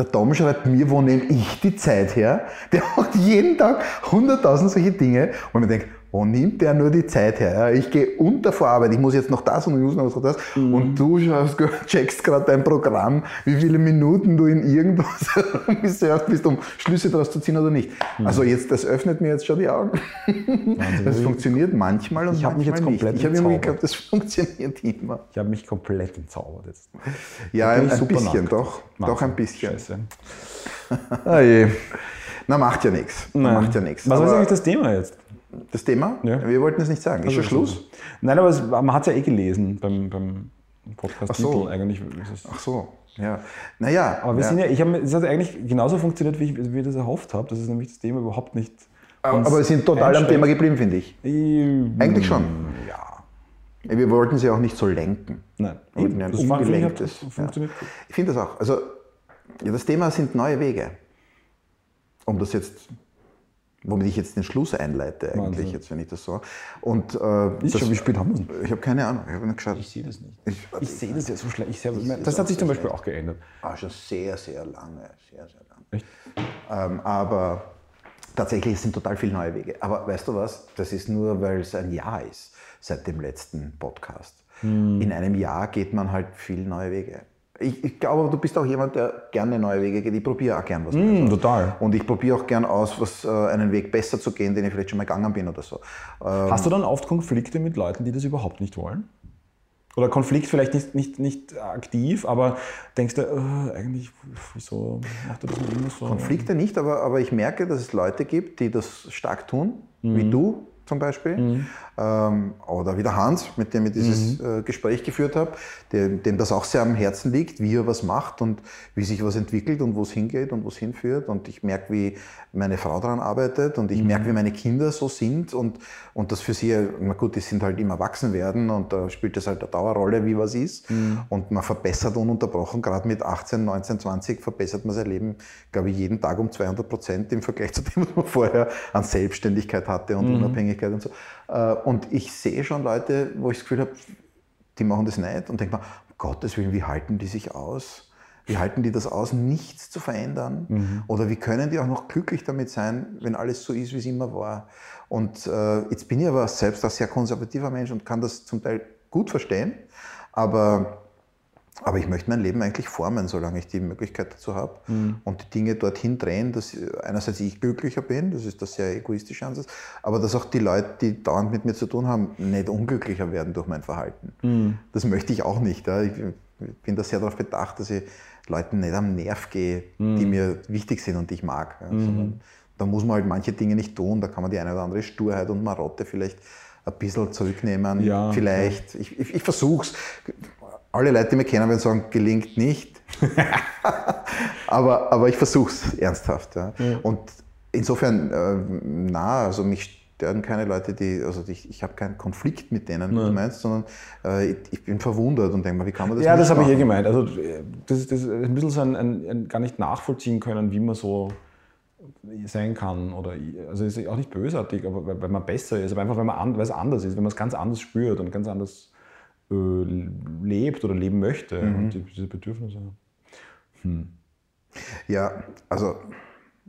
Der Tom schreibt mir, wo nehme ich die Zeit her? Der macht jeden Tag 100.000 solche Dinge. Und man denkt, wo nimmt der nur die Zeit her? Ich gehe unter vor Arbeit, ich muss jetzt noch das und ich muss noch das. Mhm. Und du schaust, checkst gerade dein Programm, wie viele Minuten du in irgendwas gesurft bist, um Schlüsse daraus zu ziehen oder nicht. Mhm. Also jetzt, das öffnet mir jetzt schon die Augen. Wahnsinn. Das funktioniert manchmal und ich habe mich jetzt komplett nicht. Ich habe immer geglaubt, das funktioniert immer. Ich habe mich komplett entzaubert jetzt. Ja, ein, ein bisschen, doch. Doch ein bisschen. Scheiße. ah je. Na, macht ja nichts. Macht ja nichts. Was ist eigentlich das Thema jetzt? Das Thema? Ja. Wir wollten es nicht sagen. Ist also schon Schluss? Nein, aber es, man hat es ja eh gelesen beim, beim Podcast. Ach so. Eigentlich Ach so. Ja. Naja. Aber wir ja. sind ja, ich habe, es hat eigentlich genauso funktioniert, wie ich, wie ich das erhofft habe. Das ist nämlich das Thema überhaupt nicht. Aber wir sind total am Thema geblieben, finde ich. ich. Eigentlich schon. Ja. Wir wollten sie auch nicht so lenken. Nein, Eben, das ungelenktes. Funktioniert ja. Ich finde das auch. Also, ja, das Thema sind neue Wege. Um das jetzt womit ich jetzt den Schluss einleite eigentlich, Wahnsinn. jetzt, wenn ich das so. Und, äh, ist das, schon, wie spät haben wir es? Ich habe keine Ahnung, ich habe nicht geschaut. Ich sehe das nicht. Ich, ich sehe das ja so schlecht. Ich ich das hat sich zum Beispiel auch geändert. Ah, schon sehr, sehr lange, sehr, sehr lange. Echt? Ähm, aber tatsächlich sind total viele neue Wege. Aber weißt du was, das ist nur, weil es ein Jahr ist seit dem letzten Podcast. Hm. In einem Jahr geht man halt viel neue Wege. Ich, ich, glaube, du bist auch jemand, der gerne neue Wege geht. Ich probiere auch gern was mm, Total. Und ich probiere auch gern aus, was, äh, einen Weg besser zu gehen, den ich vielleicht schon mal gegangen bin oder so. Ähm, Hast du dann oft Konflikte mit Leuten, die das überhaupt nicht wollen? Oder Konflikt vielleicht nicht, nicht, nicht aktiv, aber denkst du, äh, eigentlich, wieso macht er das nicht immer so? Konflikte nicht, aber, aber ich merke, dass es Leute gibt, die das stark tun, mhm. wie du zum Beispiel. Mhm ähm, oder wie der Hans, mit dem ich dieses mhm. äh, Gespräch geführt habe, dem, dem, das auch sehr am Herzen liegt, wie er was macht und wie sich was entwickelt und wo es hingeht und wo es hinführt. Und ich merke, wie meine Frau daran arbeitet und ich mhm. merke, wie meine Kinder so sind und, und das für sie, na gut, die sind halt immer erwachsen werden und da spielt das halt eine Dauerrolle, wie was ist. Mhm. Und man verbessert ununterbrochen, gerade mit 18, 19, 20 verbessert man sein Leben, glaube ich, jeden Tag um 200 Prozent im Vergleich zu dem, was man vorher an Selbstständigkeit hatte und mhm. Unabhängigkeit Unabhängigkeit und so. Äh, und ich sehe schon Leute, wo ich das Gefühl habe, die machen das nicht und denke mir, um Gottes Willen, wie halten die sich aus? Wie halten die das aus, nichts zu verändern? Mhm. Oder wie können die auch noch glücklich damit sein, wenn alles so ist, wie es immer war? Und äh, jetzt bin ich aber selbst ein sehr konservativer Mensch und kann das zum Teil gut verstehen, aber aber ich möchte mein Leben eigentlich formen, solange ich die Möglichkeit dazu habe mhm. und die Dinge dorthin drehen, dass einerseits ich glücklicher bin, das ist das sehr egoistische Ansatz, aber dass auch die Leute, die dauernd mit mir zu tun haben, nicht unglücklicher werden durch mein Verhalten. Mhm. Das möchte ich auch nicht. Ja. Ich bin da sehr darauf bedacht, dass ich Leuten nicht am Nerv gehe, mhm. die mir wichtig sind und die ich mag. Ja. Mhm. Da muss man halt manche Dinge nicht tun, da kann man die eine oder andere Sturheit und Marotte vielleicht ein bisschen zurücknehmen. Ja, vielleicht. Ja. Ich, ich, ich versuche es alle Leute, die mich kennen, werden sagen, gelingt nicht. aber, aber ich versuche es ernsthaft. Ja. Ja. Und insofern, äh, na, also mich stören keine Leute, die, also ich, ich habe keinen Konflikt mit denen, wie du meinst, sondern äh, ich, ich, bin verwundert und denke mal, wie kann man das Ja, das habe ich eh gemeint. Also das, das ist ein bisschen so ein, ein, ein, gar nicht nachvollziehen können, wie man so sein kann. Oder, also ist auch nicht bösartig, aber weil, weil man besser ist, aber einfach weil, man weil es anders ist, wenn man es ganz anders spürt und ganz anders äh, lebt oder leben möchte mhm. und diese Bedürfnisse. Hm. Ja, also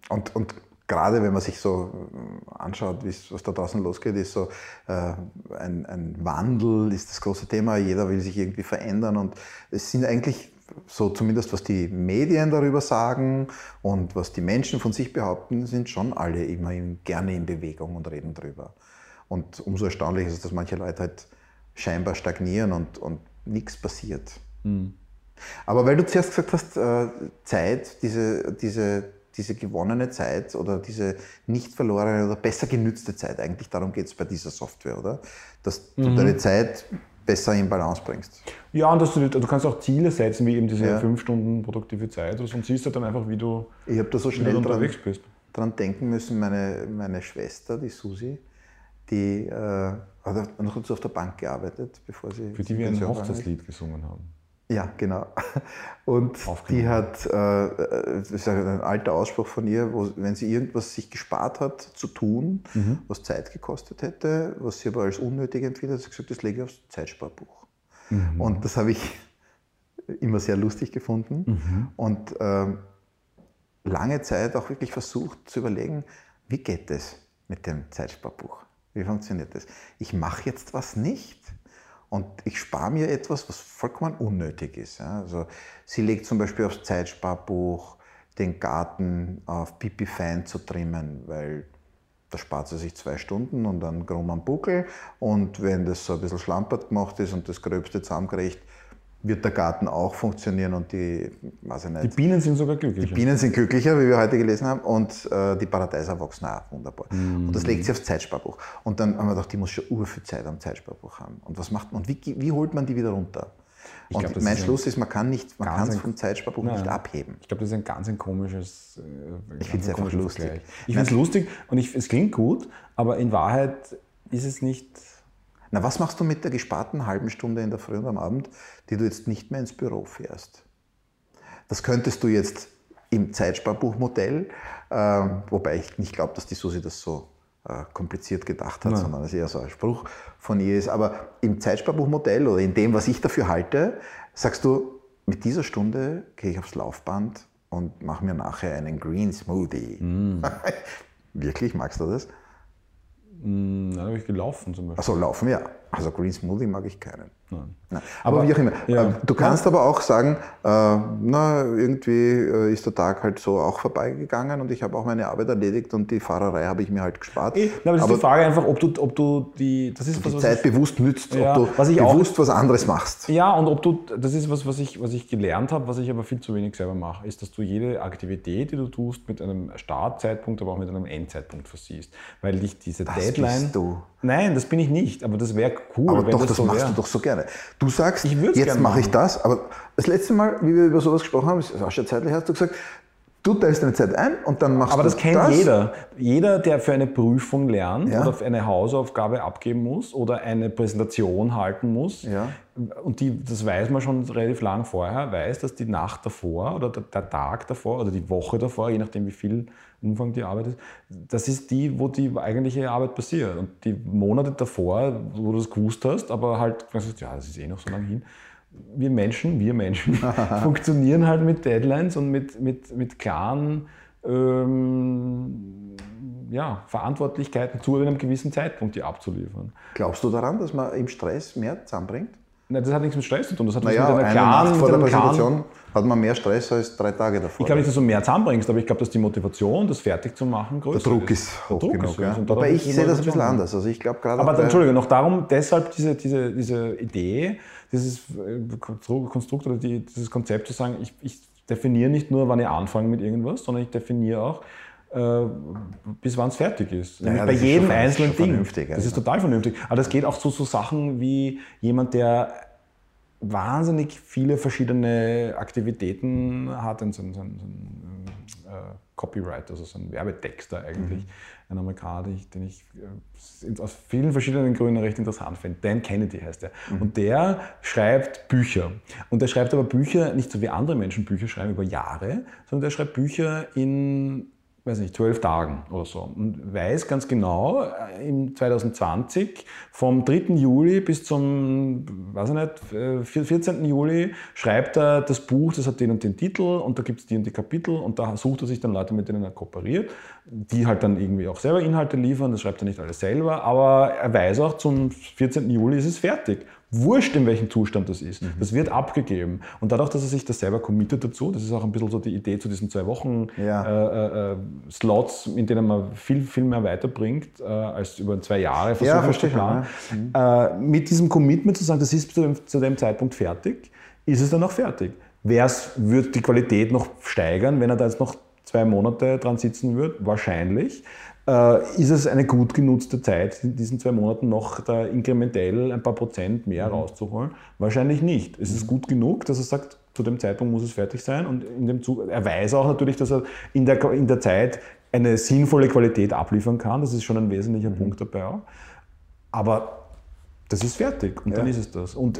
und, und gerade wenn man sich so äh, anschaut, was da draußen losgeht, ist so äh, ein, ein, Wandel ist das große Thema. Jeder will sich irgendwie verändern und es sind eigentlich so zumindest was die Medien darüber sagen und was die Menschen von sich behaupten, sind schon alle immer in, gerne in Bewegung und reden darüber. Und umso erstaunlicher ist es, dass manche Leute halt scheinbar stagnieren und, und nichts passiert. Mhm. Aber weil du zuerst gesagt hast, äh, Zeit, diese, diese, diese gewonnene Zeit oder diese nicht verlorene oder besser genützte Zeit, eigentlich darum geht es bei dieser Software, oder? Dass du mhm. deine Zeit besser in Balance bringst. Ja, und dass du, du kannst auch Ziele setzen, wie eben diese ja. fünf Stunden produktive Zeit, und siehst du dann einfach, wie du, ich da so schnell unterwegs dran, bist. Dran denken müssen, meine, meine Schwester, die Susi, die äh, hat noch kurz auf der Bank gearbeitet, bevor sie. Für die wir ein Hochzeitslied gesungen haben. Ja, genau. Und die hat, äh, äh, das ist ein alter Ausspruch von ihr, wo, wenn sie irgendwas sich gespart hat zu tun, mhm. was Zeit gekostet hätte, was sie aber als unnötig empfindet, hat sie gesagt, das lege ich aufs Zeitsparbuch. Mhm. Und das habe ich immer sehr lustig gefunden mhm. und äh, lange Zeit auch wirklich versucht zu überlegen, wie geht es mit dem Zeitsparbuch? Wie funktioniert das? Ich mache jetzt was nicht und ich spare mir etwas, was vollkommen unnötig ist. Also sie legt zum Beispiel aufs Zeitsparbuch, den Garten auf Pipi fein zu trimmen, weil da spart sie sich zwei Stunden und dann krumm am Buckel. Und wenn das so ein bisschen schlampert gemacht ist und das Gröbste zusammengerecht, wird der Garten auch funktionieren und die, weiß ich nicht. Die Bienen sind sogar glücklicher. Die Bienen sind glücklicher, wie wir heute gelesen haben, und äh, die Paradeiser wachsen auch wunderbar. Mm. Und das legt sie aufs Zeitsparbuch. Und dann haben wir gedacht, die muss schon ur viel Zeit am Zeitsparbuch haben. Und was macht man? Und wie, wie holt man die wieder runter? Ich und glaub, mein ist Schluss ist, man kann nicht, man kann es vom Zeitsparbuch nein, nicht abheben. Ich glaube, das ist ein ganz ein komisches. Äh, ich finde es einfach lustig. Vergleich. Ich finde es lustig und ich, es klingt gut, aber in Wahrheit ist es nicht na, was machst du mit der gesparten halben Stunde in der Früh und am Abend, die du jetzt nicht mehr ins Büro fährst? Das könntest du jetzt im Zeitsparbuchmodell, äh, wobei ich nicht glaube, dass die Susi das so äh, kompliziert gedacht hat, Nein. sondern es eher so ein Spruch von ihr ist. Aber im Zeitsparbuchmodell oder in dem, was ich dafür halte, sagst du, mit dieser Stunde gehe ich aufs Laufband und mache mir nachher einen Green Smoothie. Mm. Wirklich, magst du das? Hm, dann habe ich gelaufen zum Beispiel. Achso, laufen, ja. Also Green Smoothie mag ich keinen. Nein. Nein. Aber, aber, wie auch immer. Ja. Ähm, du kannst ja. aber auch sagen, äh, na, irgendwie äh, ist der Tag halt so auch vorbeigegangen und ich habe auch meine Arbeit erledigt und die Fahrerei habe ich mir halt gespart. Ich, na, aber das aber ist die Frage einfach, ob du, ob du die, das ist was, die was Zeit ich, bewusst nützt, ja, ob du was bewusst auch, was anderes machst. Ja, und ob du, das ist was, was ich, was ich gelernt habe, was ich aber viel zu wenig selber mache, ist, dass du jede Aktivität, die du tust, mit einem Startzeitpunkt, aber auch mit einem Endzeitpunkt versiehst. Weil dich diese das Deadline. Bist du. Nein, das bin ich nicht, aber das wäre cool. Aber doch, das, das so machst wär. du doch so gerne. Du sagst, jetzt mache ich das, aber das letzte Mal, wie wir über sowas gesprochen haben, ist auch schon zeitlich, hast du gesagt, du teilst deine Zeit ein und dann machst aber du das. Aber das kennt jeder. Jeder, der für eine Prüfung lernt ja. oder für eine Hausaufgabe abgeben muss oder eine Präsentation halten muss, ja. und die, das weiß man schon relativ lang vorher, weiß, dass die Nacht davor oder der, der Tag davor oder die Woche davor, je nachdem wie viel Umfang die Arbeit ist, das ist die, wo die eigentliche Arbeit passiert. Und die Monate davor, wo du das gewusst hast, aber halt, ja, das ist eh noch so lange hin, wir Menschen, wir Menschen, funktionieren halt mit Deadlines und mit, mit, mit klaren ähm, ja, Verantwortlichkeiten zu einem gewissen Zeitpunkt die abzuliefern. Glaubst du daran, dass man im Stress mehr zusammenbringt? Nein, das hat nichts mit Stress zu tun. Das hat naja, mit einer klaren, vor der Präsentation hat man mehr Stress als drei Tage davor. Ich glaube nicht, dass du mehr zusammenbringst, aber ich glaube, dass die Motivation, das fertig zu machen, größer ist. Der Druck ist, der Druck genug, ist ja. Aber ich sehe das ein bisschen anders. Also ich glaube gerade aber dann, Entschuldigung, noch darum, deshalb diese, diese, diese Idee, dieses äh, Konstrukt oder die, dieses Konzept zu sagen, ich, ich definiere nicht nur, wann ich anfange mit irgendwas, sondern ich definiere auch, äh, bis wann es fertig ist. Naja, bei jedem ist einzelnen Ding. Das ist total vernünftig. Aber das geht auch zu so Sachen wie jemand, der wahnsinnig viele verschiedene Aktivitäten hat, ein, so ein, so ein äh, Copyright, also so ein Werbetexter eigentlich, mhm. ein Amerikaner, den ich, den ich äh, aus vielen verschiedenen Gründen recht interessant finde. Dan Kennedy heißt er. Mhm. Und der schreibt Bücher. Und der schreibt aber Bücher nicht so wie andere Menschen Bücher schreiben über Jahre, sondern der schreibt Bücher in weiß nicht, zwölf Tagen oder so und weiß ganz genau, äh, im 2020 vom 3. Juli bis zum, weiß ich nicht, 14. Äh, Juli schreibt er das Buch, das hat den und den Titel und da gibt es die und die Kapitel und da sucht er sich dann Leute, mit denen er kooperiert, die halt dann irgendwie auch selber Inhalte liefern, das schreibt er nicht alles selber, aber er weiß auch, zum 14. Juli ist es fertig Wurscht, in welchem Zustand das ist. Mhm. Das wird abgegeben. Und dadurch, dass er sich das selber committet dazu, das ist auch ein bisschen so die Idee zu diesen zwei Wochen ja. äh, äh, Slots, in denen man viel, viel mehr weiterbringt, äh, als über zwei Jahre versuchen ja, verstehe zu planen. Ja. Mhm. Äh, mit diesem Commitment zu sagen, das ist zu dem, zu dem Zeitpunkt fertig, ist es dann auch fertig. Wer's, wird die Qualität noch steigern, wenn er da jetzt noch zwei Monate dran sitzen wird? Wahrscheinlich. Äh, ist es eine gut genutzte Zeit, in diesen zwei Monaten noch da inkrementell ein paar Prozent mehr mhm. rauszuholen? Wahrscheinlich nicht. Es ist gut genug, dass er sagt, zu dem Zeitpunkt muss es fertig sein und in dem Zug, er weiß auch natürlich, dass er in der, in der Zeit eine sinnvolle Qualität abliefern kann. Das ist schon ein wesentlicher mhm. Punkt dabei auch. Aber das ist fertig und ja. dann ist es das. Und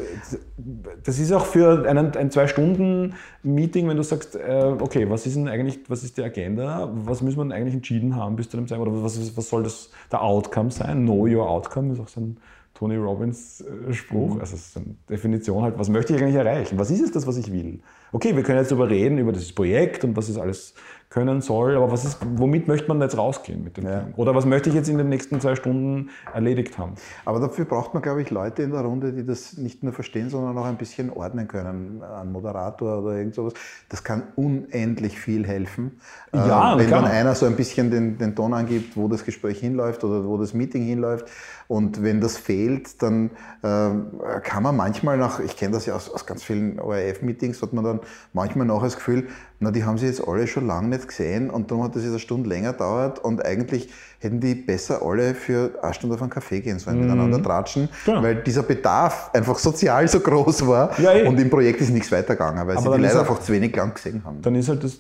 das ist auch für einen, ein Zwei-Stunden-Meeting, wenn du sagst, äh, okay, was ist denn eigentlich, was ist die Agenda, was müssen wir denn eigentlich entschieden haben bis zu dem Zeitpunkt, oder was, was soll das, der Outcome sein? Know your outcome ist auch so ein Tony Robbins äh, Spruch, mhm. also es ist eine Definition halt, was möchte ich eigentlich erreichen? Was ist es das, was ich will? Okay, wir können jetzt darüber reden, über das Projekt und was es alles können soll, aber was ist, womit möchte man jetzt rausgehen mit dem ja. Ding? Oder was möchte ich jetzt in den nächsten zwei Stunden erledigt haben? Aber dafür braucht man, glaube ich, Leute in der Runde, die das nicht nur verstehen, sondern auch ein bisschen ordnen können. Ein Moderator oder irgend sowas. Das kann unendlich viel helfen. Ja, äh, wenn klar. dann einer so ein bisschen den, den Ton angibt, wo das Gespräch hinläuft oder wo das Meeting hinläuft. Und wenn das fehlt, dann äh, kann man manchmal nach, ich kenne das ja aus, aus ganz vielen ORF-Meetings, hat man dann manchmal noch das Gefühl, na, die haben sie jetzt alle schon lange nicht gesehen und darum hat das jetzt eine Stunde länger dauert und eigentlich hätten die besser alle für eine Stunde auf einen Kaffee gehen sollen, mhm. miteinander tratschen, ja. weil dieser Bedarf einfach sozial so groß war ja, eh. und im Projekt ist nichts weitergegangen, weil Aber sie die leider einfach zu wenig lang gesehen haben. Dann ist halt das,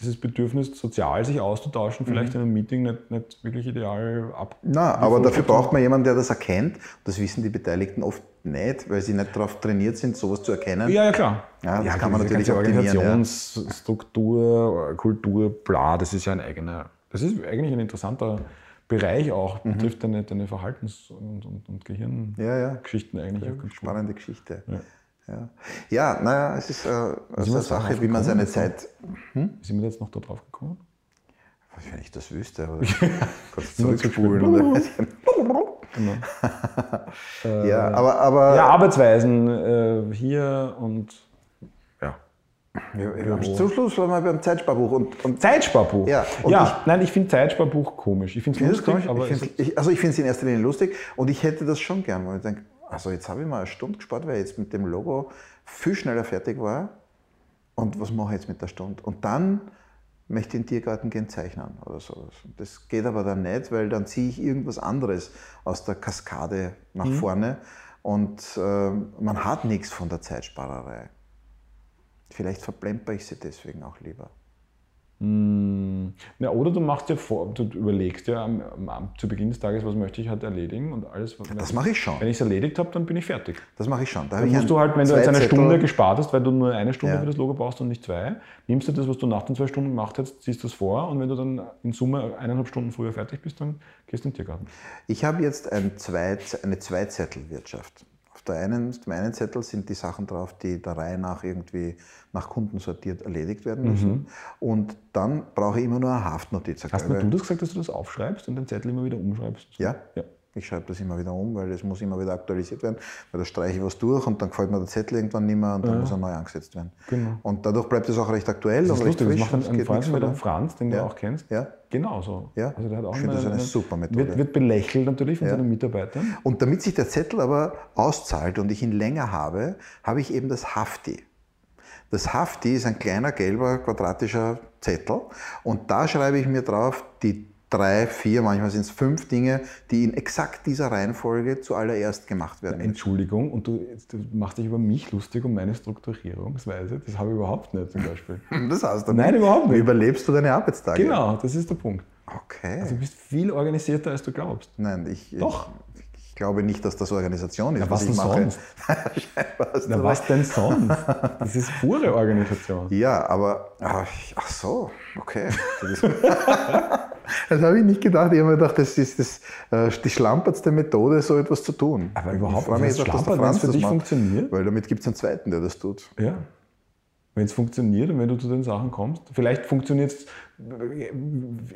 dieses Bedürfnis, sozial sich auszutauschen, vielleicht mhm. in einem Meeting nicht, nicht wirklich ideal ab. Na, aber dafür braucht man jemanden, der das erkennt. Das wissen die Beteiligten oft nicht, weil sie nicht darauf trainiert sind, sowas zu erkennen. Ja, ja, klar. Ja, das ja, kann man natürlich. Organisationsstruktur, ja. Kultur, bla, das ist ja ein eigener, das ist eigentlich ein interessanter Bereich auch, mhm. betrifft deine, deine Verhaltens- und, und, und Gehirngeschichten ja, ja. eigentlich. Ja, spannende Geschichte. Ja. Ja, ja naja, es ist äh, also eine Sache, wie man seine Zeit. Hm? Sind wir jetzt noch da drauf gekommen? Wenn ich das wüsste, oder kurz zurückspulen. oder genau. ja, aber, aber. Ja, Arbeitsweisen äh, hier und. Ja. Wir, wir zum Schluss waren wir beim Zeitsparbuch. Und, und Zeitsparbuch? Ja, ja ich, nein, ich finde Zeitsparbuch komisch. Ich finde es lustig, komisch, aber. Ich ich, also, ich finde es in erster Linie lustig und ich hätte das schon gern, weil ich denke, also jetzt habe ich mal eine Stunde gespart, weil ich jetzt mit dem Logo viel schneller fertig war. Und was mache ich jetzt mit der Stunde? Und dann möchte ich in den Tiergarten gehen zeichnen oder sowas. Das geht aber dann nicht, weil dann ziehe ich irgendwas anderes aus der Kaskade nach mhm. vorne und äh, man hat nichts von der Zeitsparerei. Vielleicht verplemper ich sie deswegen auch lieber. Hm, ja, oder du machst dir vor, du überlegst dir am, am, zu Beginn des Tages, was möchte ich halt erledigen und alles. Was, das mache ich schon. Wenn ich es erledigt habe, dann bin ich fertig. Das mache ich schon. Da dann musst du halt, wenn du jetzt eine Zettel Stunde gespart hast, weil du nur eine Stunde ja. für das Logo brauchst und nicht zwei, nimmst du das, was du nach den zwei Stunden gemacht hast, ziehst das vor und wenn du dann in Summe eineinhalb Stunden früher fertig bist, dann gehst du in den Tiergarten. Ich habe jetzt ein zwei, eine Zweizettelwirtschaft. Auf der einen, dem einen Zettel sind die Sachen drauf, die der Reihe nach irgendwie nach Kunden sortiert erledigt werden müssen. Mhm. Und dann brauche ich immer nur eine Haftnotiz. Hast du das gesagt, dass du das aufschreibst und den Zettel immer wieder umschreibst? Ja. ja. Ich schreibe das immer wieder um, weil es muss immer wieder aktualisiert werden, weil da streiche ich was durch und dann gefällt mir der Zettel irgendwann nicht mehr und dann ja. muss er neu angesetzt werden. Genau. Und dadurch bleibt es auch recht aktuell das recht lustig. frisch. Das macht ein, ein Freund mit dem Franz, den ja. du auch kennst. Ja. Genauso. Ja. Also der hat auch ich finde das eine super Methode. Wird, wird belächelt natürlich von ja. seinen Mitarbeitern. Und damit sich der Zettel aber auszahlt und ich ihn länger habe, habe ich eben das Hafti. Das Hafti ist ein kleiner gelber quadratischer Zettel und da schreibe ich mir drauf die drei, vier, manchmal sind es fünf Dinge, die in exakt dieser Reihenfolge zuallererst gemacht werden. Entschuldigung, und du, du, machst dich über mich lustig um meine Strukturierungsweise. Das habe ich überhaupt nicht zum Beispiel. Das heißt du Nein, überhaupt nicht. Wie überlebst du deine Arbeitstage? Genau, das ist der Punkt. Okay. Also du bist viel organisierter, als du glaubst. Nein, ich. Doch. Ich, ich glaube nicht, dass das Organisation ist. Ja, was, was ich mache. sonst? Na, was denn sonst? Das ist pure Organisation. Ja, aber. Ach so, okay. Das habe ich nicht gedacht. Ich habe mir gedacht, das ist das, äh, die schlampertste Methode, so etwas zu tun. Aber überhaupt nicht. Wenn es für dich funktioniert? Weil damit gibt es einen zweiten, der das tut. Ja. Wenn es funktioniert und wenn du zu den Sachen kommst, vielleicht funktioniert es,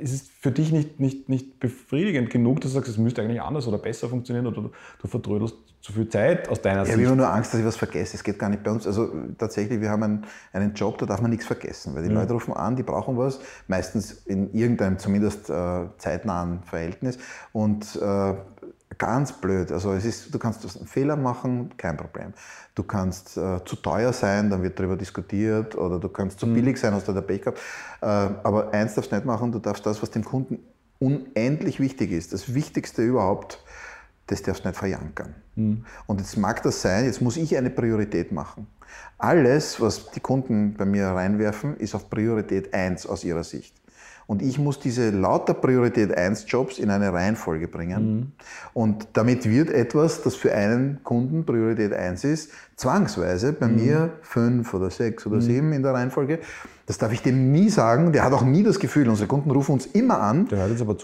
ist es für dich nicht, nicht, nicht befriedigend genug, dass du sagst, es müsste eigentlich anders oder besser funktionieren oder du, du vertrödelst zu viel Zeit aus deiner ja, Sicht. Ich habe immer nur Angst, dass ich was vergesse. Es geht gar nicht bei uns. Also tatsächlich, wir haben einen, einen Job, da darf man nichts vergessen, weil die ja. Leute rufen an, die brauchen was, meistens in irgendeinem zumindest äh, zeitnahen Verhältnis und äh, ganz blöd. Also es ist, du kannst einen Fehler machen, kein Problem. Du kannst äh, zu teuer sein, dann wird darüber diskutiert, oder du kannst zu mhm. billig sein, hast du da Pech gehabt. Äh, aber eins darfst du nicht machen, du darfst das, was dem Kunden unendlich wichtig ist, das Wichtigste überhaupt, das darfst du nicht verjankern. Mhm. Und jetzt mag das sein, jetzt muss ich eine Priorität machen. Alles, was die Kunden bei mir reinwerfen, ist auf Priorität 1 aus ihrer Sicht. Und ich muss diese lauter Priorität 1 Jobs in eine Reihenfolge bringen. Mhm. Und damit wird etwas, das für einen Kunden Priorität 1 ist, zwangsweise bei mhm. mir 5 oder 6 oder 7 mhm. in der Reihenfolge das darf ich dem nie sagen. Der hat auch nie das Gefühl, unsere Kunden rufen uns immer an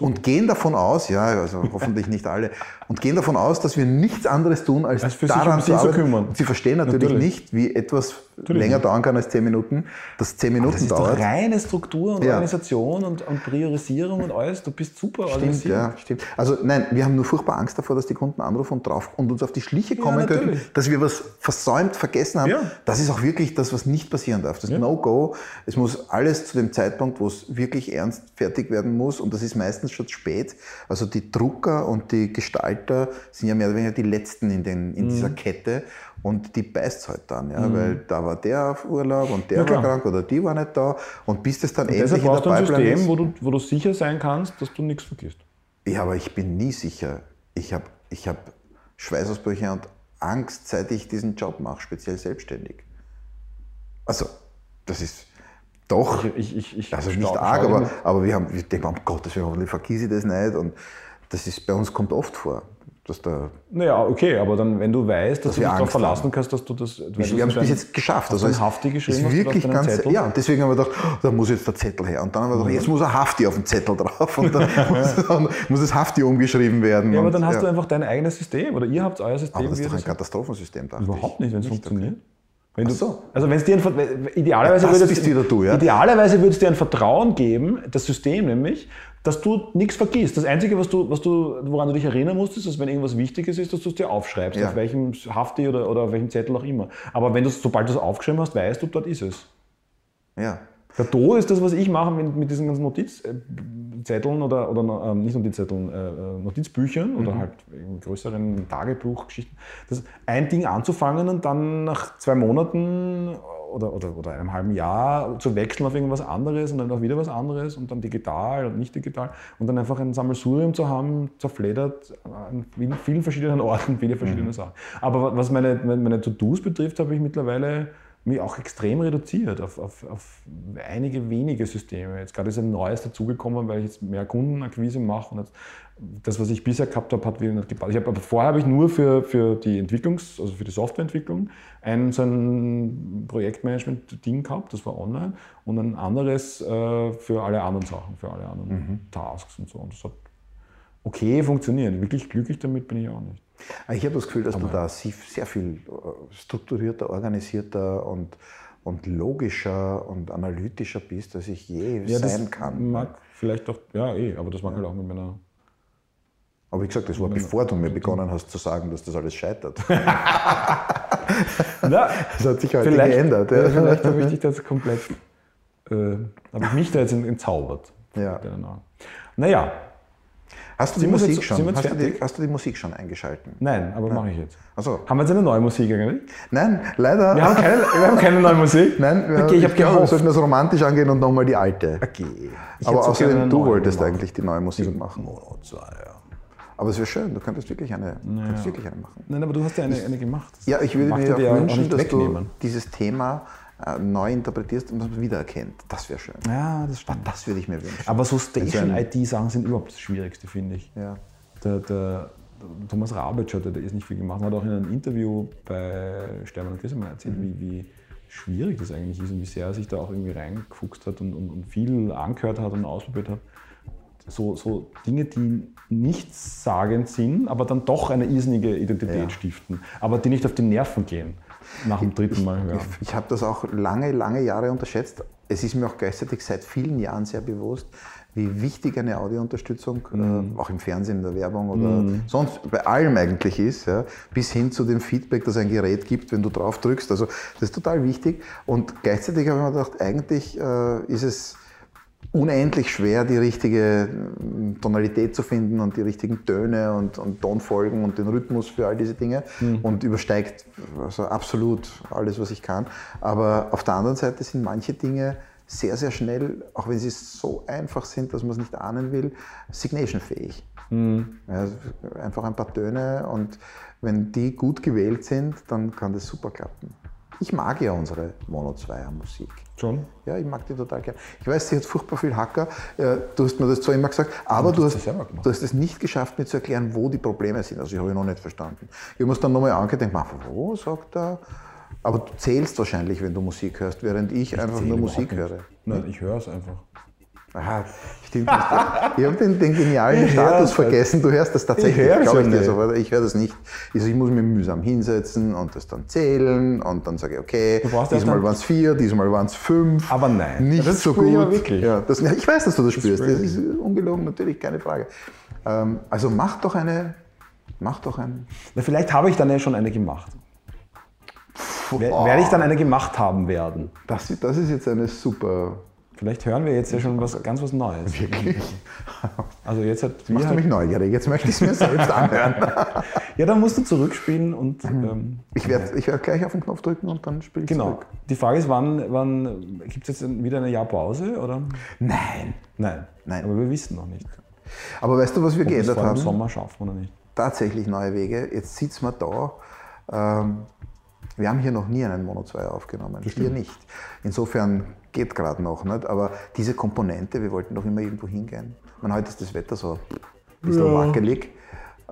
und gehen davon aus, ja, also hoffentlich nicht alle, und gehen davon aus, dass wir nichts anderes tun, als, daran zu arbeiten. kümmern. Sie verstehen natürlich, natürlich, nicht, wie etwas natürlich länger dauern kann als zehn Minuten, das zehn Minuten das ist dauert. Doch reine Struktur und ja. Organisation und, und, Priorisierung und alles. Du bist super stimmt, organisiert. Ja, stimmt. Also nein, wir haben nur furchtbar Angst davor, dass die Kunden anrufen und drauf und uns auf die Schliche kommen ja, können, dass wir was versäumt, vergessen haben. Ja. Das ist auch wirklich das, was nicht passieren darf. Das No-Go es muss alles zu dem Zeitpunkt, wo es wirklich ernst fertig werden muss, und das ist meistens schon spät. Also die Drucker und die Gestalter sind ja mehr oder weniger die Letzten in, den, in mhm. dieser Kette. Und die beißt halt dann, ja, mhm. weil da war der auf Urlaub und der ja, war krank oder die war nicht da. Und bis das dann und endlich in der Pipeline ein System, ist, wo du, wo du sicher sein kannst, dass du nichts vergisst. Ja, aber ich bin nie sicher. Ich habe ich hab Schweißausbrüche und Angst, seit ich diesen Job mache, speziell selbstständig. Also, das ist, doch, ich, ich, ich, also nicht arg, aber, aber wir, haben, wir denken, um Gottes Willen, hoffentlich vergesse ich das nicht. Und das ist, bei uns kommt oft vor. Dass da naja, okay, aber dann, wenn du weißt, dass, dass du dich darauf verlassen haben. kannst, dass du das. Wir, wir haben es bis jetzt geschafft. Also es Hafti geschrieben, ist wirklich ganz, Zettel? Ja, und deswegen haben wir gedacht, oh, da muss jetzt der Zettel her. Und dann haben wir gedacht, jetzt muss ein Hafti auf dem Zettel drauf. Und dann muss, dann muss das Hafti umgeschrieben werden. Ja, aber und, dann hast ja. du einfach dein eigenes System oder ihr habt euer System. Aber das ist doch ein Katastrophensystem, dachte Überhaupt nicht, wenn es funktioniert. Okay. Wenn du, so. Also wenn es dir ein, idealerweise ja, würdest, du, ja? idealerweise dir ein Vertrauen geben, das System nämlich, dass du nichts vergisst. Das Einzige, was du, was du, woran du dich erinnern musst, ist, dass wenn irgendwas Wichtiges ist, dass du es dir aufschreibst, ja. auf welchem Hafti oder, oder auf welchem Zettel auch immer. Aber wenn du sobald du es aufgeschrieben hast, weißt du, dort ist es. Ja. Der Do ist das, was ich mache mit, mit diesen ganzen Notizzetteln oder, oder ähm, nicht Notizzetteln, äh, äh, Notizbüchern mhm. oder halt größeren Tagebuchgeschichten. Das ein Ding anzufangen und dann nach zwei Monaten oder, oder, oder einem halben Jahr zu wechseln auf irgendwas anderes und dann auch wieder was anderes und dann digital und nicht digital und dann einfach ein Sammelsurium zu haben, zerfledert an vielen verschiedenen Orten, viele verschiedene mhm. Sachen. Aber was meine, meine To-Dos betrifft, habe ich mittlerweile mich auch extrem reduziert auf, auf, auf einige wenige Systeme. Jetzt gerade ist ein neues dazugekommen, weil ich jetzt mehr Kundenakquise mache. Und das, was ich bisher gehabt habe, hat wieder nicht gepasst. Ich hab, aber vorher habe ich nur für, für die Entwicklungs-, also für die Softwareentwicklung ein so ein Projektmanagement-Ding gehabt, das war online, und ein anderes äh, für alle anderen Sachen, für alle anderen mhm. Tasks und so. Und das hat okay funktioniert. Wirklich glücklich damit bin ich auch nicht. Ah, ich habe das Gefühl, dass Aber du da sehr viel äh, strukturierter, organisierter und, und logischer und analytischer bist, als ich je ja, sein kann. Mag vielleicht doch, ja, eh, aber das mag ja. halt auch mit meiner. Aber wie gesagt, das war bevor du mir begonnen hast zu sagen, dass das alles scheitert. Na, das hat sich heute geändert. Ja. Vielleicht habe ich dich das komplett, äh, habe ich mich da jetzt entzaubert. Ja. Naja, Hast du, die Musik, jetzt, schon? Hast du, die, hast, du die, Musik schon eingeschalten? Nein, aber mache ich jetzt. Also. Haben wir jetzt eine neue Musik eigentlich? Nein, leider. Wir haben keine, wir haben keine neue Musik? Nein, wir, okay, ich habe gehofft. Wir sollten das romantisch angehen und nochmal die alte. Okay. Ich aber außerdem, du wolltest gemacht. eigentlich die neue Musik machen. Mono 2, ja. Aber es wäre schön, du könntest wirklich eine, naja. könntest wirklich eine machen. Nein, aber du hast ja eine, eine gemacht. Das ja, ich würde mir auch wünschen, dass wegnehmen. du dieses Thema äh, neu interpretierst und man wiedererkennt. Das wäre schön. Ja, das stimmt. Das würde ich mir wünschen. Aber so Station-ID-Sachen sind überhaupt das Schwierigste, finde ich. Ja der, der Thomas Rabitsch hat da nicht viel gemacht, hat auch in einem Interview bei Stermann und Grissemann erzählt, mhm. wie, wie schwierig das eigentlich ist und wie sehr er sich da auch irgendwie reingefuchst hat und, und, und viel angehört hat und ausprobiert hat. So, so Dinge, die nichtssagend sind, aber dann doch eine irrsinnige Identität ja. stiften, aber die nicht auf die Nerven gehen nach dem dritten Mal hören. Ich, ich habe das auch lange, lange Jahre unterschätzt. Es ist mir auch gleichzeitig seit vielen Jahren sehr bewusst, wie wichtig eine Audiounterstützung mhm. äh, auch im Fernsehen, in der Werbung oder mhm. sonst bei allem eigentlich ist, ja, bis hin zu dem Feedback, das ein Gerät gibt, wenn du drauf drückst. Also das ist total wichtig. Und gleichzeitig habe ich mir gedacht, eigentlich äh, ist es unendlich schwer, die richtige äh, Tonalität zu finden und die richtigen Töne und, und Tonfolgen und den Rhythmus für all diese Dinge mhm. und übersteigt also absolut alles, was ich kann. Aber auf der anderen Seite sind manche Dinge sehr, sehr schnell, auch wenn sie so einfach sind, dass man es nicht ahnen will, signation-fähig. Mhm. Ja, einfach ein paar Töne und wenn die gut gewählt sind, dann kann das super klappen. Ich mag ja unsere Mono 2er Musik. Schon? Ja, ich mag die total gern. Ich weiß, sie hat furchtbar viel Hacker. Du hast mir das zwar immer gesagt, aber du hast, du hast es nicht geschafft, mir zu erklären, wo die Probleme sind. Also ich habe ich noch nicht verstanden. Ich muss dann nochmal angehen und wo sagt er? Aber du zählst wahrscheinlich, wenn du Musik hörst, während ich, ich einfach nur Musik höre. Nein, ich höre es einfach. Aha, stimmt. ich habe den, den, genialen Status vergessen. Du hörst das tatsächlich, ich glaube ich sofort. Ich höre das nicht. Also ich muss mich mühsam hinsetzen und das dann zählen und dann sage ich, okay, diesmal waren es vier, diesmal waren es fünf. Aber nein, nicht das so gut. Ich, wirklich. Ja, das, ich weiß, dass du das, das spürst. Das ist ungelogen, natürlich, keine Frage. Ähm, also mach doch eine, mach doch ein. Na, vielleicht habe ich dann ja schon eine gemacht. Werde ich dann eine gemacht haben werden. Das, das ist jetzt eine super. Vielleicht hören wir jetzt ja schon was, ganz was Neues. Wirklich? Also jetzt hat Machst du mich neugierig, jetzt möchte ich es mir selbst anhören. ja, dann musst du zurückspielen und. Mhm. Ähm, ich werde ich werd gleich auf den Knopf drücken und dann spiele ich genau. zurück. Die Frage ist, wann, wann gibt es jetzt wieder eine Jahr Pause? Oder? Nein. Nein. Nein. Aber wir wissen noch nicht. Aber weißt du, was wir Ob geändert haben? Im Sommer schaffen oder nicht. Tatsächlich neue Wege. Jetzt sitzen wir da. Ähm, wir haben hier noch nie einen Mono 2 aufgenommen. Hier nicht. Insofern geht gerade noch. Nicht? Aber diese Komponente, wir wollten doch immer irgendwo hingehen. Man, heute ist das Wetter so ein bisschen ja. wackelig.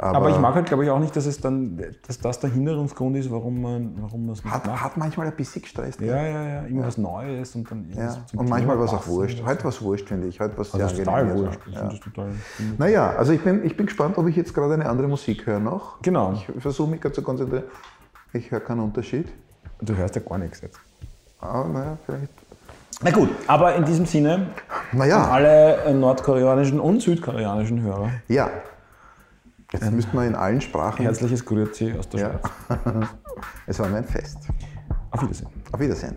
Aber, aber, ich mag halt, glaube ich, auch nicht, dass, es dann, dass das der Hinderungsgrund ist, warum man warum es hat, macht. Hat manchmal ein bisschen gestresst. Ja, ja, ja. Irgendwas ja. Neues und dann ja. Und manchmal war es auch wurscht. Heute war es wurscht, finde ich. Heute war es also sehr total wurscht. Ich ja. total naja, also ich bin, ich bin gespannt, ob ich jetzt gerade eine andere Musik höre noch. Genau. Ich versuche mich gerade zu konzentrieren. Ich höre keinen Unterschied. Du hörst ja gar nichts jetzt. Ah, naja, vielleicht. Na gut, aber in diesem Sinne naja. alle äh, nordkoreanischen und südkoreanischen Hörer. Ja. Jetzt ähm, müssten wir in allen Sprachen. Herzliches Grüezi aus der ja. Schweiz. es war mir ein Fest. Auf Wiedersehen. Auf Wiedersehen.